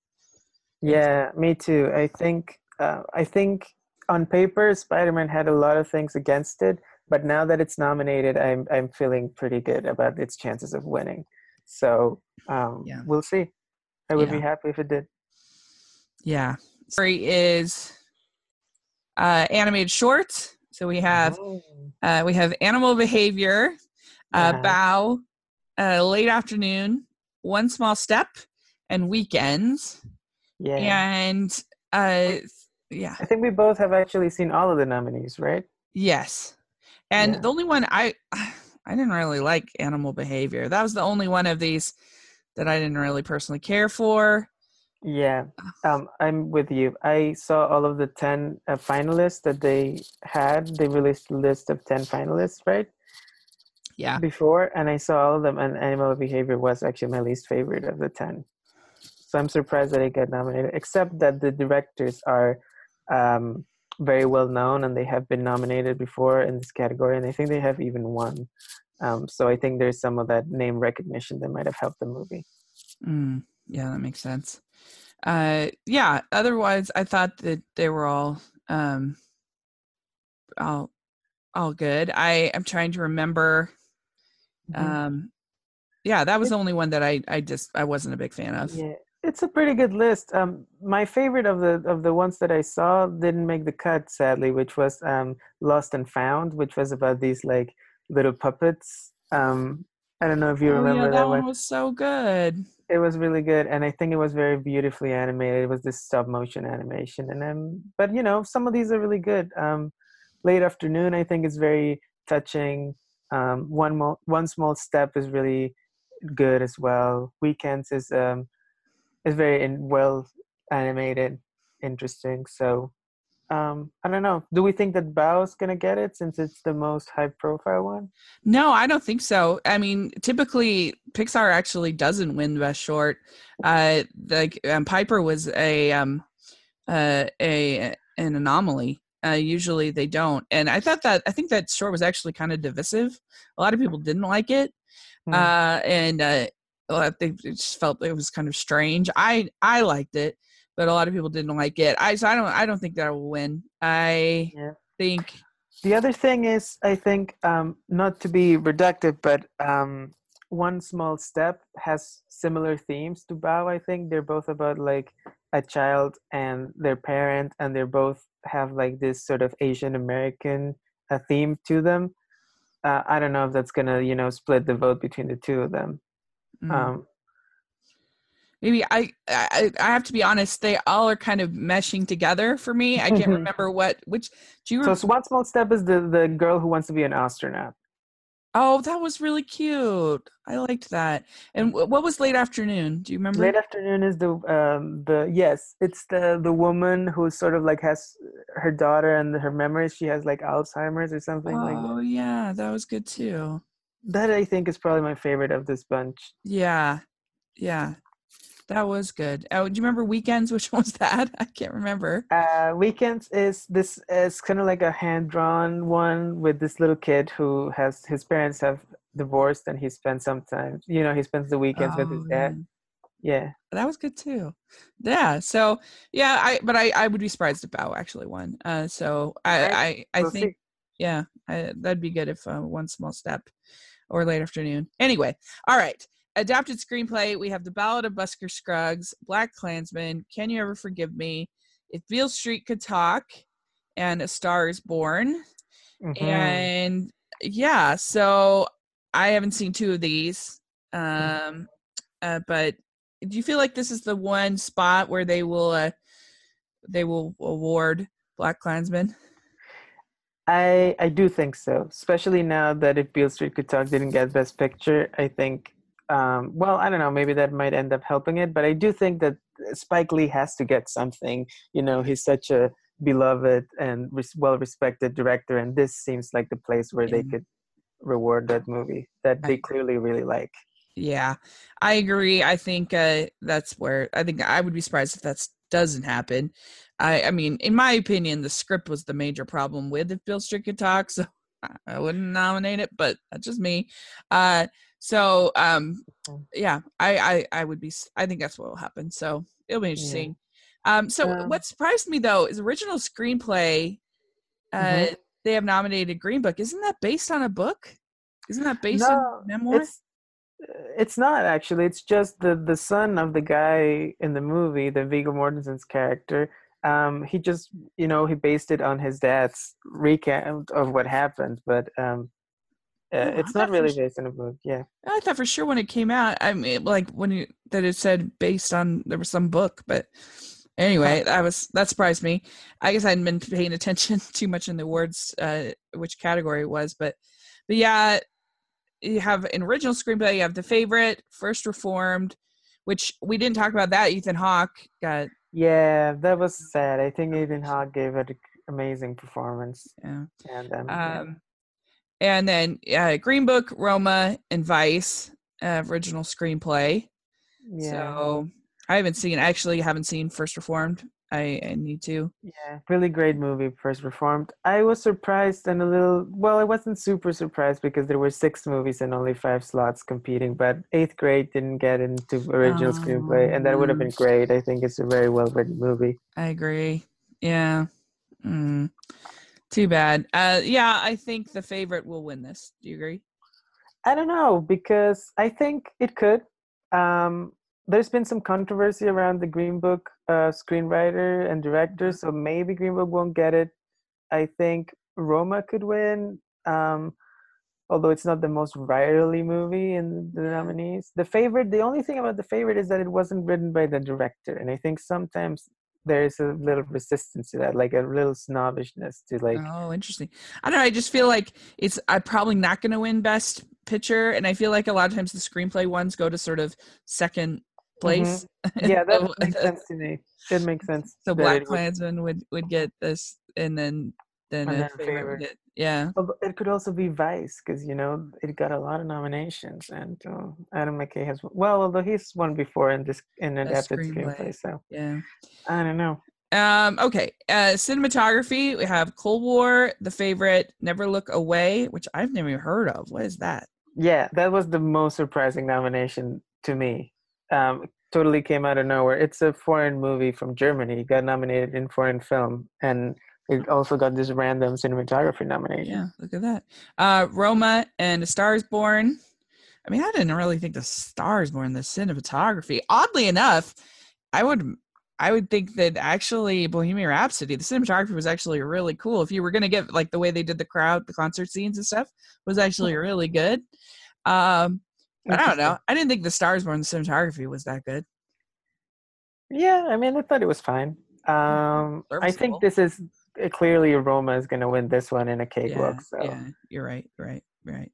Yeah, me too. I think uh, I think on paper Spider-Man had a lot of things against it, but now that it's nominated, I'm I'm feeling pretty good about its chances of winning. So um, Yeah. we'll see. I would be happy if it did. Yeah, story is uh, animated short. So we have Oh. Uh, we have animal behavior, uh, Yeah. Bao, uh, late afternoon, one small step, and weekends. Yeah. And uh, yeah, I think we both have actually seen all of the nominees, right? yes. And Yeah. the only one I I didn't really like animal behavior. That was the only one of these that I didn't really personally care for. Yeah, um, I'm with you. I saw all of the 10 uh, finalists that they had. They released a list of 10 finalists, right? Yeah. Before, and I saw all of them, and Animal Behavior was actually my least favorite of the 10. So I'm surprised that it got nominated, except that the directors are um, very well known and they have been nominated before in this category, and I think they have even won. Um, so I think there's some of that name recognition that might have helped the movie. Mm, yeah, that makes sense. Uh, yeah. Otherwise, I thought that they were all um, all all good. I am trying to remember. Mhm. Um, yeah, that was the only one that I I just I wasn't a big fan of. Yeah, it's a pretty good list. Um, my favorite of the of the ones that I saw didn't make the cut, sadly, which was um, Lost and Found, which was about these like little puppets. Um, I don't know if you Oh, remember yeah, that, that one. was so good. It was really good, and I think it was very beautifully animated. It was this stop motion animation, and um, but you know, some of these are really good. Um, Late Afternoon, I think, is very touching. Um, one mo- one small step is really good as well. Weekends is um, is very in, well animated, interesting. So um, I don't know. Do we think that Bao's gonna get it since it's the most high profile one? No, I don't think so. I mean, typically Pixar actually doesn't win Best Short. Uh, like um, Piper was a um, uh, a an anomaly. Uh, usually they don't, and I thought that I think that short was actually kind of divisive. A lot of people didn't like it, Hmm. uh, and uh, they just felt it was kind of strange. I I liked it, but a lot of people didn't like it. I so I don't I don't think that I will win. I Yeah. think The other thing is, I think, um, not to be reductive, but um, one small step has similar themes to Bao. I think they're both about like a child and their parent, and they're both have like this sort of Asian American uh, theme to them. Uh, I don't know if that's gonna, you know, split the vote between the two of them. mm. Um, maybe I, I I have to be honest. They all are kind of meshing together for me. I can't remember what which. Do you? so, Re- so one small step is the the girl who wants to be an astronaut. Oh, that was really cute. I liked that. And wh- what was late afternoon? Do you remember? Late afternoon is the um the yes, it's the the woman who sort of like has her daughter and her memories. She has like Alzheimer's or something like oh yeah, that was good too. That I think is probably my favorite of this bunch. Yeah, yeah, that was good. Oh, do you remember weekends? Which one was that? I can't remember. Uh, Weekends is this is kind of like a hand drawn one with this little kid who has his parents have divorced and he spends sometimes you know he spends the weekends with his Oh, dad. Yeah. that was good too. Yeah. So yeah, I but I I would be surprised if Bao actually won. Uh, so I I I think yeah, I, that'd be good if uh, one small step or late afternoon. Anyway, all right. Adapted screenplay. We have The Ballad of Buster Scruggs, Black Klansman, Can You Ever Forgive Me, If Beale Street Could Talk, and A Star Is Born. Mhm. And yeah, so I haven't seen two of these. Um, uh, but do you feel like this is the one spot where they will uh, they will award Black Klansman? I I do think so, especially now that if Beale Street Could Talk didn't get Best Picture, I think. Um, well, I don't know. Maybe that might end up helping it, but I do think that Spike Lee has to get something. You know, he's such a beloved and res- well-respected director, and this seems like the place where they could reward that movie that they clearly really like. Yeah, I agree. I think uh, that's where I think I would be surprised if that doesn't happen. I, I mean, in my opinion, the script was the major problem with if Beale Street could talk, so I- I wouldn't nominate it. But that's just me. Uh, so um, yeah, I, I I would be. I think that's what will happen. So it'll be interesting. Um, so Um, what surprised me though is original screenplay. Uh, Mhm. They have nominated Green Book. Isn't that based on a book? Isn't that based No, on memoir? It's it's not actually. It's just the the son of the guy in the movie, the Viggo Mortensen's character. Um, he just you know he based it on his dad's recount of what happened, but um, uh, Oh, it's not really s- based on a book. Yeah, I thought for sure when it came out, I mean, like when you that it said based on there was some book, but Anyway, that was that surprised me. I guess I hadn't been paying attention too much in the awards, uh, which category it was, but but yeah, you have an original screenplay. You have the favorite, first reformed, which we didn't talk about that. Ethan Hawke got. Yeah, that was sad. I think Ethan Hawke gave it an amazing performance. Yeah. And um, um and then uh, Green Book, Roma, and Vice uh, original screenplay. Yeah. So I haven't seen. Actually, haven't seen First Reformed. I, I need to. Yeah, really great movie, First Reformed. I was surprised and a little. Well, I wasn't super surprised because there were six movies and only five slots competing. But Eighth Grade didn't get into original oh, screenplay, and that would have been great. I think it's a very well written movie. I agree. Yeah. Mm. Too bad. Uh, yeah, I think the favorite will win this. Do you agree? I don't know because I think it could. Um, there's been some controversy around the Green Book uh, screenwriter and director, mm-hmm. so maybe Green Book won't get it. I think Roma could win, um, although it's not the most virally movie in the nominees. The favorite, the only thing about the favorite is that it wasn't written by the director, and I think sometimes there's a little resistance to that, like a little snobbishness to like. Oh, interesting. I don't know. I just feel like it's. I'm probably not going to win Best Picture, and I feel like a lot of times the screenplay ones go to sort of second place. Mm-hmm. Yeah, that so, makes sense to me. It makes sense. So Black Klansman would would get this, and then then, and then favorite. Get, yeah. it could also be Vice because you know it got a lot of nominations, and uh, Adam McKay has well, although he's won before in this in an adapted screenplay. screenplay. So yeah, I don't know. Um, okay. Uh, cinematography, we have Cold War, The Favorite, Never Look Away, which I've never even heard of. What is that? Yeah, that was the most surprising nomination to me um, totally came out of nowhere. It's a foreign movie from Germany. It got nominated in foreign film, and it also got this random cinematography nomination. Yeah, look at that. Uh, Roma and A Star Is Born. I mean, I didn't really think The Star Is Born the cinematography. Oddly enough, I would I would think that actually Bohemian Rhapsody, the cinematography was actually really cool. If you were gonna get like the way they did the crowd, the concert scenes and stuff, was actually really good. Um, I don't know. I didn't think the stars Is Born the cinematography was that good. Yeah, I mean, I thought it was fine. Um, I think this is clearly Roma is going to win this one in a cakewalk. Yeah, so yeah, you're right, right, right.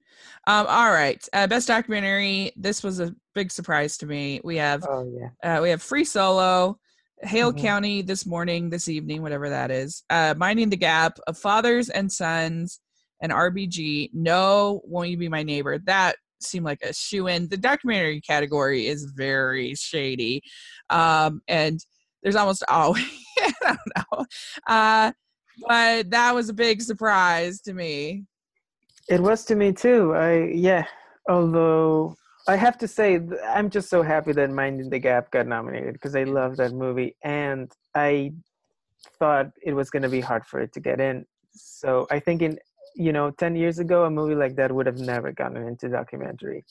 Um, all right, uh, best documentary. This was a big surprise to me. We have, oh yeah, uh, we have Free Solo, Hale mm-hmm. County this morning, this evening, whatever that is. Uh, Minding the Gap of Fathers and Sons and RBG. No, won't you be my neighbor? That seemed like a shoe in. The documentary category is very shady, um, and there's almost always I don't know, uh, but that was a big surprise to me. It was to me too. I yeah, although I have to say I'm just so happy that Minding the Gap got nominated because I love that movie and I thought it was going to be hard for it to get in. So I think in you know 10 years ago a movie like that would have never gotten into documentary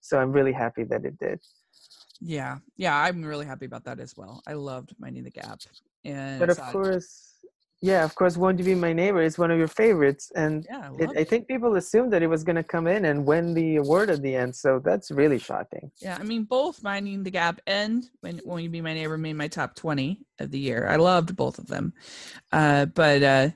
so i'm really happy that it did yeah yeah i'm really happy about that as well i loved minding the gap and but of course yeah of course won't you be my neighbor is one of your favorites and yeah, I, it, I think people assumed that it was going to come in and win the award at the end so that's really shocking. Yeah i mean both minding the gap and when won't you be my neighbor made my top 20 of the year. I loved both of them. Uh, but uh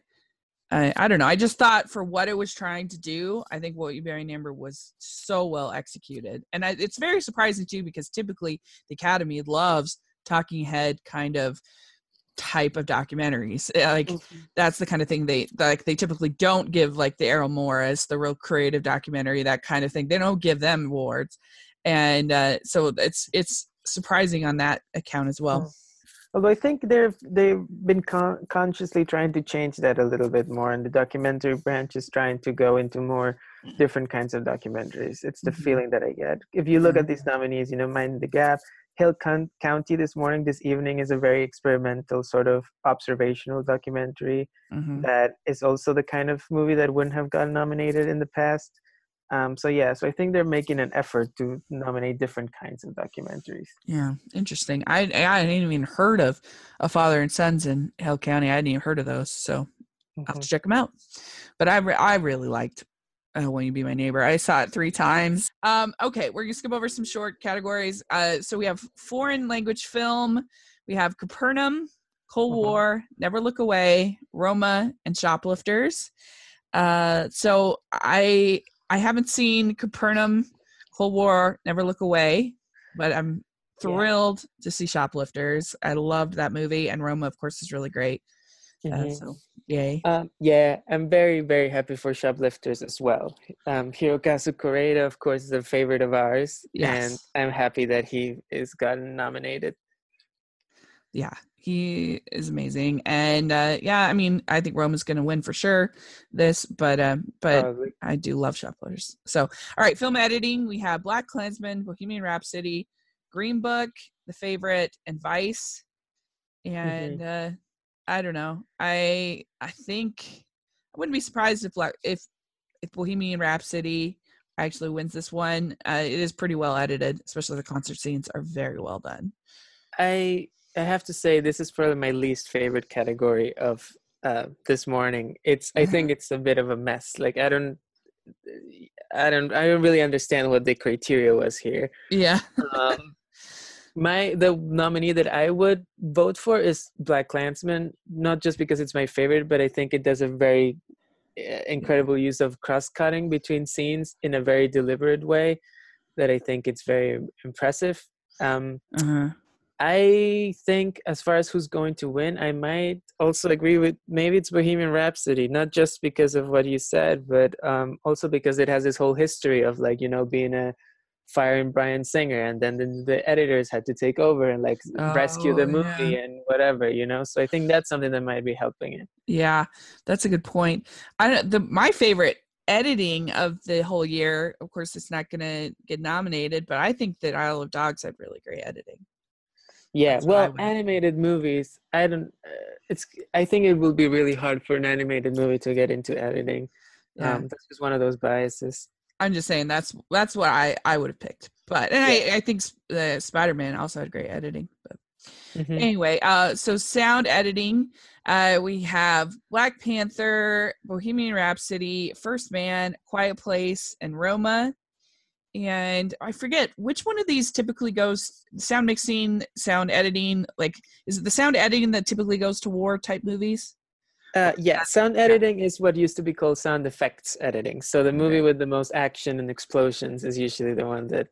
I, I don't know. I just thought for what it was trying to do, I think Won't You Be My Neighbor was so well executed, and I, it's very surprising too because typically the Academy loves talking head kind of type of documentaries. Eh, like mm-hmm. that's the kind of thing they like. They typically don't give like the Errol Morris, the real creative documentary, that kind of thing. They don't give them awards, and uh, so it's it's surprising on that account as well. Mm-hmm although I think they've they've been con- consciously trying to change that a little bit more, and the documentary branch is trying to go into more different kinds of documentaries. It's the mm-hmm. feeling that I get. If you look at these nominees, you know, Mind the Gap, Hill Con- County this morning, this evening is a very experimental sort of observational documentary mm-hmm. that is also the kind of movie that wouldn't have gotten nominated in the past. Um, so yeah, so I think they're making an effort to nominate different kinds of documentaries. Yeah, interesting. I I hadn't even heard of a father and sons in Hale County. I hadn't even heard of those, so mm-hmm. I'll have to check them out. But I re- I really liked uh, Won't You Be My Neighbor. I saw it three times. Um, okay, we're gonna skip over some short categories. Uh, so we have foreign language film. We have Capernaum, Cold Mhm. War, Never Look Away, Roma, and Shoplifters. Uh, so I I haven't seen Capernaum, Cold War, Never Look Away, but I'm Yeah. thrilled to see Shoplifters. I loved that movie, and Roma, of course, is really great. Uh, Mhm. so yay! Um, yeah, I'm very, very happy for Shoplifters as well. Um, Hirokazu Koreeda, of course, is a favorite of ours, and I'm happy that he is gotten nominated. yeah, he is amazing, and uh, yeah, I mean, I think Rome is going to win for sure. This, but um, but Probably. I do love Shoplifters. So, all right, film editing. We have Black Klansman, Bohemian Rhapsody, Green Book, The Favorite, and Vice. And uh, I don't know. I I think I wouldn't be surprised if if if Bohemian Rhapsody actually wins this one. Uh, it is pretty well edited, especially the concert scenes are very well done. I I have to say this is probably my least favorite category of uh, this morning. It's I think it's a bit of a mess. Like I don't I don't I don't really understand what the criteria was here. Yeah. Um, my the nominee that I would vote for is Black Klansman, not just because it's my favorite, but I think it does a very uh, incredible use of cross cutting between scenes in a very deliberate way that I think it's very impressive. Um, Uh-huh. I think as far as who's going to win, I might also agree with maybe it's Bohemian Rhapsody, not just because of what you said, but um, also because it has this whole history of like you know being a firing Bryan Singer, and then the, the editors had to take over and like rescue the Oh, movie yeah. and whatever, you know. So I think that's something that might be helping it. Yeah, that's a good point. I don't the my favorite editing of the whole year. Of course, it's not going to get nominated, but I think that Isle of Dogs had really great editing. Yeah, That's well, animated movies. I don't. Uh, it's. I think it will be really hard for an animated movie to get into editing. Yeah, Um, that's just one of those biases. I'm just saying that's that's what I I would have picked. But and Yeah. I I think the Spider Man also had great editing. But Mhm. anyway, uh, so sound editing. Uh, we have Black Panther, Bohemian Rhapsody, First Man, Quiet Place, and Roma. And I forget which one of these typically goes sound mixing, sound editing. Like, is it the sound editing that typically goes to war type movies? Uh, yeah, sound editing is what used to be called sound effects editing. So the movie with the most action and explosions is usually the one that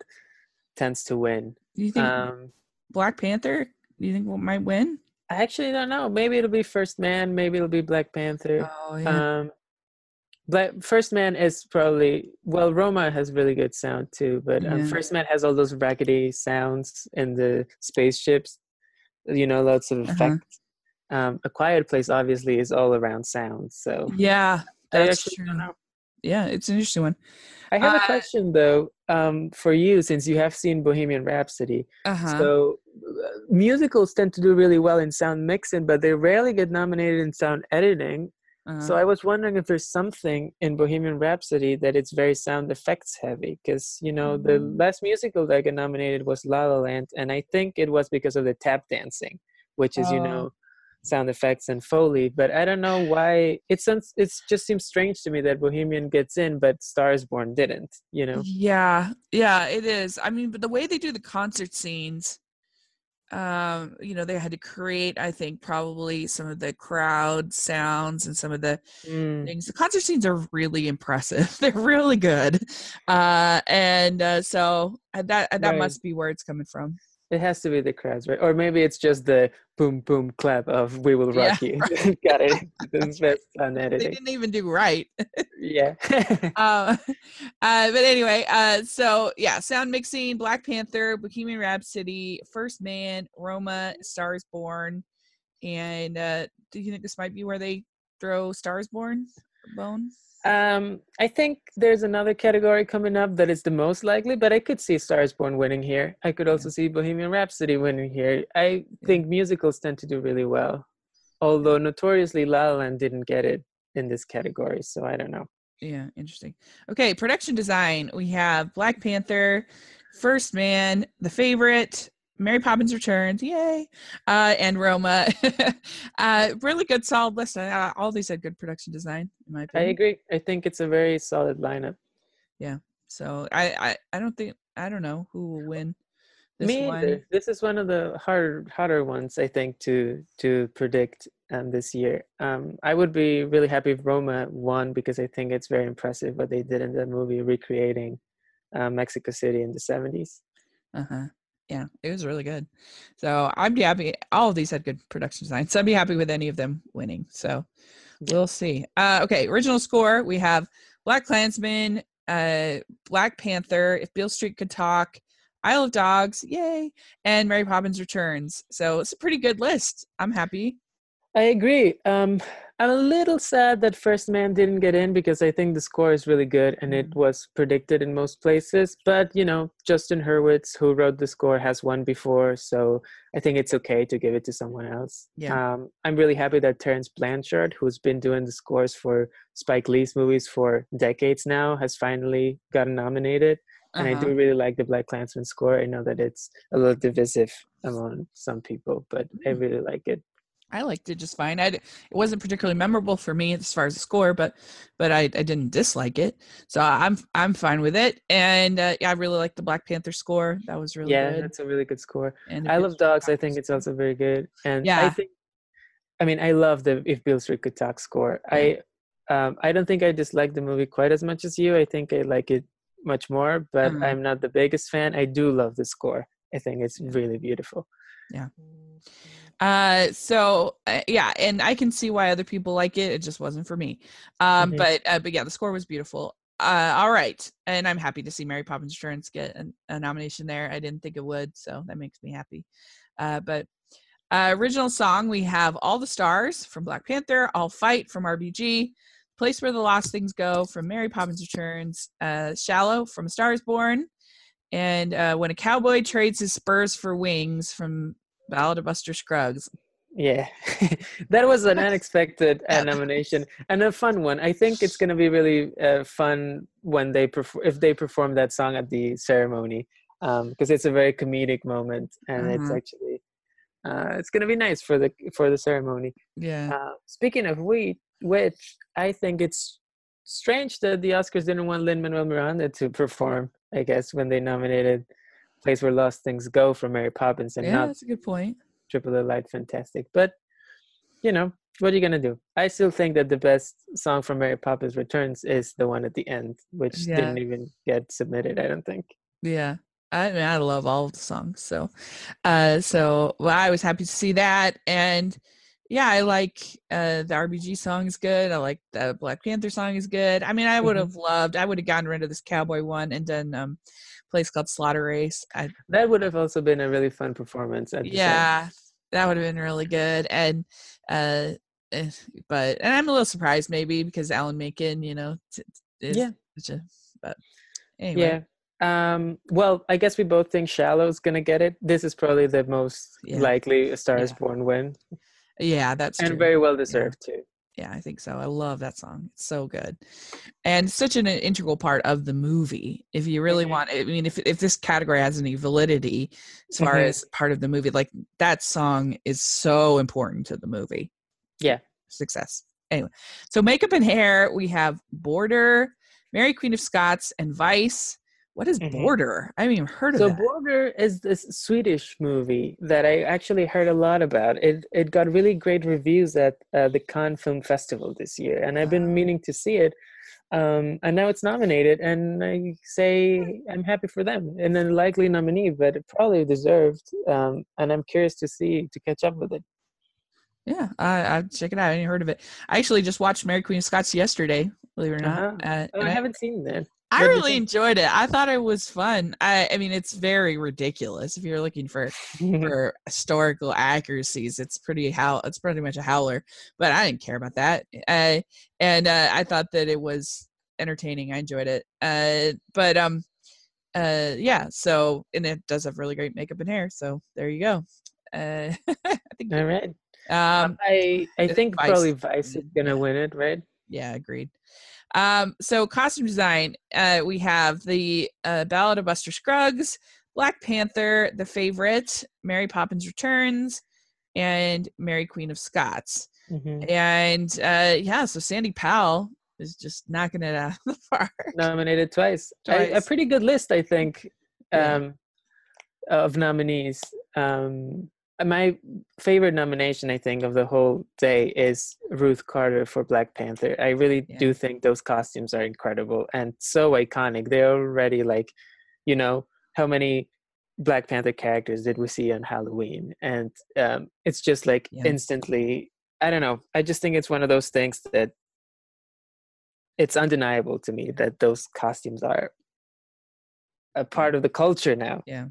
tends to win. Do you think Um, Black Panther? Do you think might win? I actually don't know. Maybe it'll be First Man. Maybe it'll be Black Panther. Oh yeah. Um, Black First Man is probably well. Roma has really good sound too, but um, Yeah. First Man has all those raggedy sounds in the spaceships. You know, lots of Uh-huh. Um, a Quiet Place obviously is all around sound. So yeah, that's true. Yeah, it's an interesting one. I have Uh, a question though um, for you, since you have seen Bohemian Rhapsody. Uh-huh. So uh, musicals tend to do really well in sound mixing, but they rarely get nominated in sound editing. uh-huh. So I was wondering if there's something in Bohemian Rhapsody that it's very sound effects heavy, because you know the Mm. last musical that got nominated was La La Land, and I think it was because of the tap dancing, which is you Oh. know sound effects and foley. But I don't know why it sounds it just seems strange to me that Bohemian gets in, but Stars Born didn't. You know? Yeah, yeah, it is. I mean, but the way they do the concert scenes, um, you know, they had to create, I think, probably some of the crowd sounds and some of the Mm. things. The concert scenes are really impressive. They're really good, uh, and uh, so that that Right. must be where it's coming from. It has to be the crowds, right? Or maybe it's just the boom boom clap of "We Will Yeah, Rock You." Got it. Is on They didn't even do right. Yeah. uh, uh, but anyway, uh, so yeah, sound mixing, Black Panther, Bohemian Rhapsody, First Man, Roma, Stars Born, and uh, do you think this might be where they throw Stars Born bone? Um, I think there's another category coming up that is the most likely, but I could see Stars Born winning here. I could also see Bohemian Rhapsody winning here. I think musicals tend to do really well, although notoriously La La Land didn't get it in this category, so I don't know. Yeah, interesting. Okay, production design. We have Black Panther, First Man, The Favorite, Mary Poppins Returns, yay, uh, and Roma. uh, really good, solid list. Uh, all these had good production design, in my opinion. I agree. I think it's a very solid lineup. Yeah. So I, I, I don't think I don't know who will win This Me one. either. This is one of the harder harder ones I think to to predict um, this year. Um, I would be really happy if Roma won because I think it's very impressive what they did in that movie, recreating uh, Mexico City in the seventies. Uh huh. Yeah, it was really good. So I'd be happy. All of these had good production design, so I'd be happy with any of them winning. So we'll see. Uh, okay, original score we have Black Klansman, uh, Black Panther, If Beale Street Could Talk, Isle of Dogs, yay, and Mary Poppins Returns. So it's a pretty good list. I'm happy. I agree. Um, I'm a little sad that First Man didn't get in because I think the score is really good and it was predicted in most places. But you know, Justin Hurwitz, who wrote the score, has won before, so I think it's okay to give it to someone else. Yeah. Um, I'm really happy that Terence Blanchard, who's been doing the scores for Spike Lee's movies for decades now, has finally gotten nominated. And I Uh-huh. do really like the Black Klansman score. I know that it's a little divisive among some people, but I Mm. really like it. I liked it just fine. I d- it wasn't particularly memorable for me as far as the score, but but I, I didn't dislike it, so I'm I'm fine with it. And uh, yeah, I really like the Black Panther score. That was really yeah, good. that's a really good score. And I love dogs. Street I think it's also very good, and I Yeah. think, I mean, I love the If Beale Street Could Talk score. I, um, I don't think I dislike the movie quite as much as you. I think I like it much more, but Mhm. I'm not the biggest fan. I do love the score. I think it's Yeah. really beautiful. Uh, so uh, yeah, and I can see why other people like it. It just wasn't for me. Um, Mhm. but uh, but yeah, the score was beautiful. Uh, all right, and I'm happy to see Mary Poppins Returns get an, a nomination there. I didn't think it would, so that makes me happy. Uh, but uh, original song we have "All the Stars" from Black Panther, "I'll Fight" from RBG, "Place Where the Lost Things Go" from Mary Poppins Returns, uh, "Shallow" from A Star Is Born, and uh, "When a Cowboy Trades His Spurs for Wings" from Ballad of Buster Scruggs. Yeah, that was an unexpected uh, nomination and a fun one. I think it's going to be really uh, fun when they perform if they perform that song at the ceremony because it's a very comedic moment and it's Mhm. actually uh, it's going to be nice for the for the ceremony. Yeah. Uh, speaking of we, which I think it's strange that the Oscars didn't want Lin Manuel Miranda to perform. I guess when they nominated "Place Where Lost Things Go" from Mary Poppins and yeah, not that's a good point. Triple the Light Fantastic. But you know, what are you gonna do? I still think that the best song from Mary Poppins Returns is the one at the end, which Yeah. didn't even get submitted, I don't think. Yeah. I mean, I love all of the songs. So, uh, so well, I was happy to see that, and yeah, I like uh the RBG song is good. I like the Black Panther song is good. I mean, I would Mhm. have loved. I would have gotten rid of this cowboy one and done um, place called Slaughter Race. I That would have also been a really fun performance at the yeah, that would have been really good. And uh, eh, but and I'm a little surprised maybe because Alan Menken, you know, t- t- is Yeah. such a but anyway. Yeah. Um, well, I guess we both think Shallow's gonna get it. This is probably the most Yeah. likely A Star is Yeah. Born win. Yeah, that's And true. very well deserved too. Yeah, I think so. I love that song. It's so good, and such an integral part of the movie. If you really Mhm. want, I mean, if if this category has any validity as far Mhm. as part of the movie, like that song is so important to the movie. Yeah. success. Anyway, so makeup and hair, we have Border, Mary Queen of Scots, and Vice. What is Mhm. Border? I haven't even heard of So that. Border is this Swedish movie that I actually heard a lot about. It it got really great reviews at uh, the Cannes Film Festival this year, and I've been meaning to see it. Um, and now it's nominated, and I say I'm happy for them. And a likely nominee, but it probably deserved. Um, and I'm curious to see to catch up with it. Yeah, I, I check it out. I hadn't heard of it. I actually just watched Mary Queen of Scots yesterday, believe it or not. Uh-huh. Uh, Oh, I I- haven't seen that. I really enjoyed it. I thought it was fun. I, I mean, it's very ridiculous. If you're looking for for historical accuracies, it's pretty how it's pretty much a howler. But I didn't care about that. Uh, and uh, I thought that it was entertaining. I enjoyed it. Uh, but um, uh, yeah. So and it does have really great makeup and hair. So there you go. Uh, I think. All right. Um, I I think Vice. probably Vice is gonna win it, right? yeah agreed um so costume design uh we have the uh ballad of buster scruggs black panther the favorite mary poppins returns and mary queen of scots Mhm. and uh yeah so sandy powell is just knocking it out of the park Nominated twice. A Twice. pretty good list, I think. Yeah. Um, of nominees, um, my favorite nomination, I think, of the whole day is Ruth Carter for Black Panther. I really yeah. do think those costumes are incredible and so iconic. They're already like, you know, how many Black Panther characters did we see on Halloween? And um, it's just like yeah. instantly, I don't know. I just think it's one of those things that it's undeniable to me that those costumes are a part of the culture now. Yeah.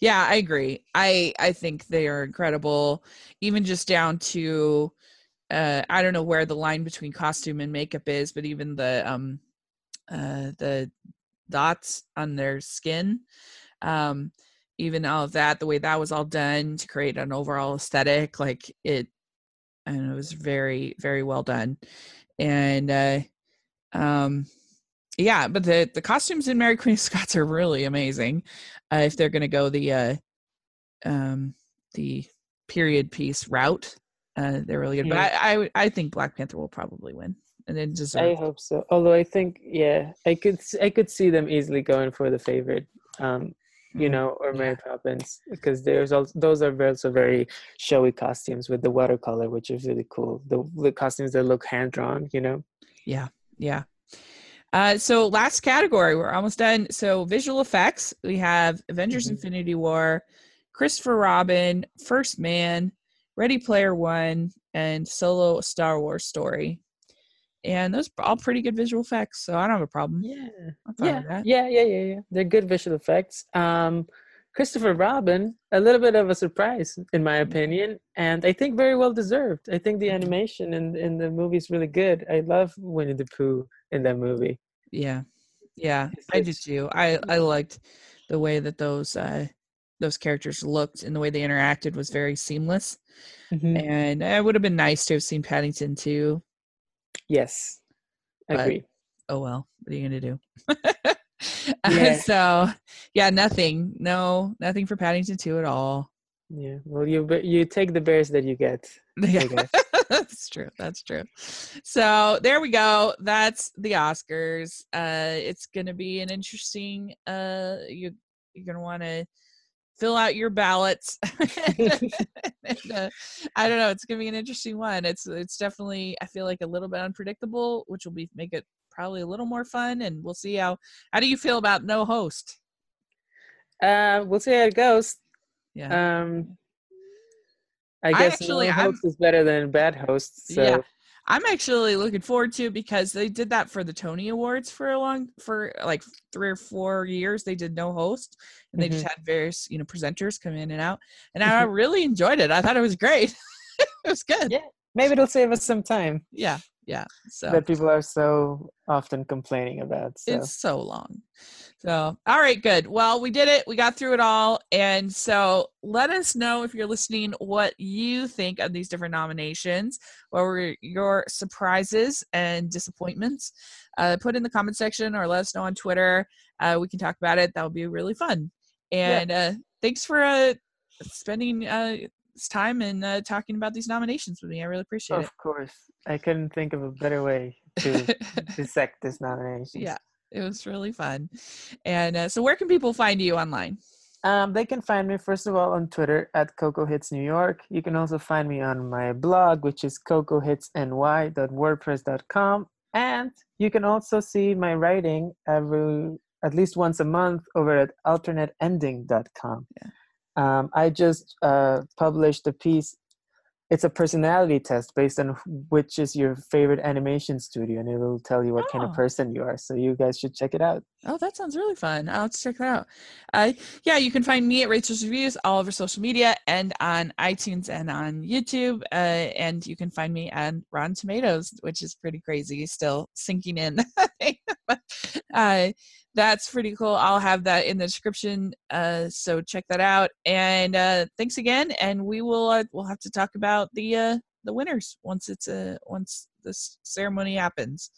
Yeah, I agree. I I think they are incredible, even just down to uh I don't know where the line between costume and makeup is, but even the um uh the dots on their skin um even all of that the way that was all done to create an overall aesthetic like it and it was very very well done and uh um yeah, but the the costumes in Mary Queen of Scots are really amazing. Uh, if they're going to go the uh, um, the period piece route, uh, they're really good. Yeah. But I, I I think Black Panther will probably win, and then just I hope so. Although I think yeah, I could I could see them easily going for the favorite. Um, you mm-hmm. know, or Mary yeah. Poppins, because there's also those are also very showy costumes with the watercolor, which is really cool. The the costumes that look hand drawn, you know. Yeah, yeah. Uh, so last category, we're almost done. So visual effects, we have Avengers: mm-hmm. Infinity War, Christopher Robin, First Man, Ready Player One, and Solo Star Wars Story. And those are all pretty good visual effects, so I don't have a problem. Yeah, yeah, yeah, yeah, yeah, yeah. They're good visual effects. Um, Christopher Robin, a little bit of a surprise in my mm-hmm. opinion, and I think very well deserved. I think the animation in in the movie is really good. I love Winnie the Pooh in that movie. Yeah, yeah, I did too. I I liked the way that those uh those characters looked and the way they interacted was very seamless. Mm-hmm. And it would have been nice to have seen Paddington too. Yes, I agree. Oh well, what are you gonna do? so yeah, nothing. No, nothing for Paddington two at all. Yeah. Well, you you take the bears that you get. Yeah. that's true. That's true. So there we go. That's the Oscars. Uh, it's gonna be an interesting. Uh, you you're gonna want to fill out your ballots. and, uh, I don't know. It's gonna be an interesting one. It's it's definitely I feel like a little bit unpredictable, which will be make it probably a little more fun. And we'll see how. How do you feel about no host? Uh, we'll see how it goes. Yeah. Um, I guess I actually, host is better than bad hosts. So. Yeah. I'm actually looking forward to because they did that for the Tony Awards for a long for like three or four years. They did no host and they mm-hmm. just had various, you know, presenters come in and out. And I really enjoyed it. I thought it was great. it was good. Yeah. Maybe it'll save us some time. Yeah. Yeah. So that people are so often complaining about. So. It's so long. So, all right, good. Well, we did it. We got through it all. And so let us know if you're listening what you think of these different nominations. What were your surprises and disappointments? Uh, put in the comment section or let us know on Twitter. Uh, we can talk about it. That would be really fun. And yeah. uh, thanks for uh, spending uh, time and uh, talking about these nominations with me. I really appreciate of it. Of course. I couldn't think of a better way to dissect this nomination. Yeah. It was really fun. And uh, so, where can people find you online? Um, they can find me first of all on Twitter at Coco Hits New York. You can also find me on my blog, which is cocohitsny.wordpress.com, and you can also see my writing every at least once a month over at alternateending.com. Yeah. Um, I just uh, published a piece it's a personality test based on which is your favorite animation studio and it will tell you what oh. kind of oh. person you are so you guys should check it out oh that sounds really fun i'll check that out uh, yeah you can find me at rachel's reviews all over social media and on itunes and on youtube uh, and you can find me on rotten tomatoes which is pretty crazy still sinking in but, uh, that's pretty cool. I'll have that in the description. Uh, so check that out. And uh, thanks again. And we will uh, we'll have to talk about the uh, the winners once it's uh, once this ceremony happens.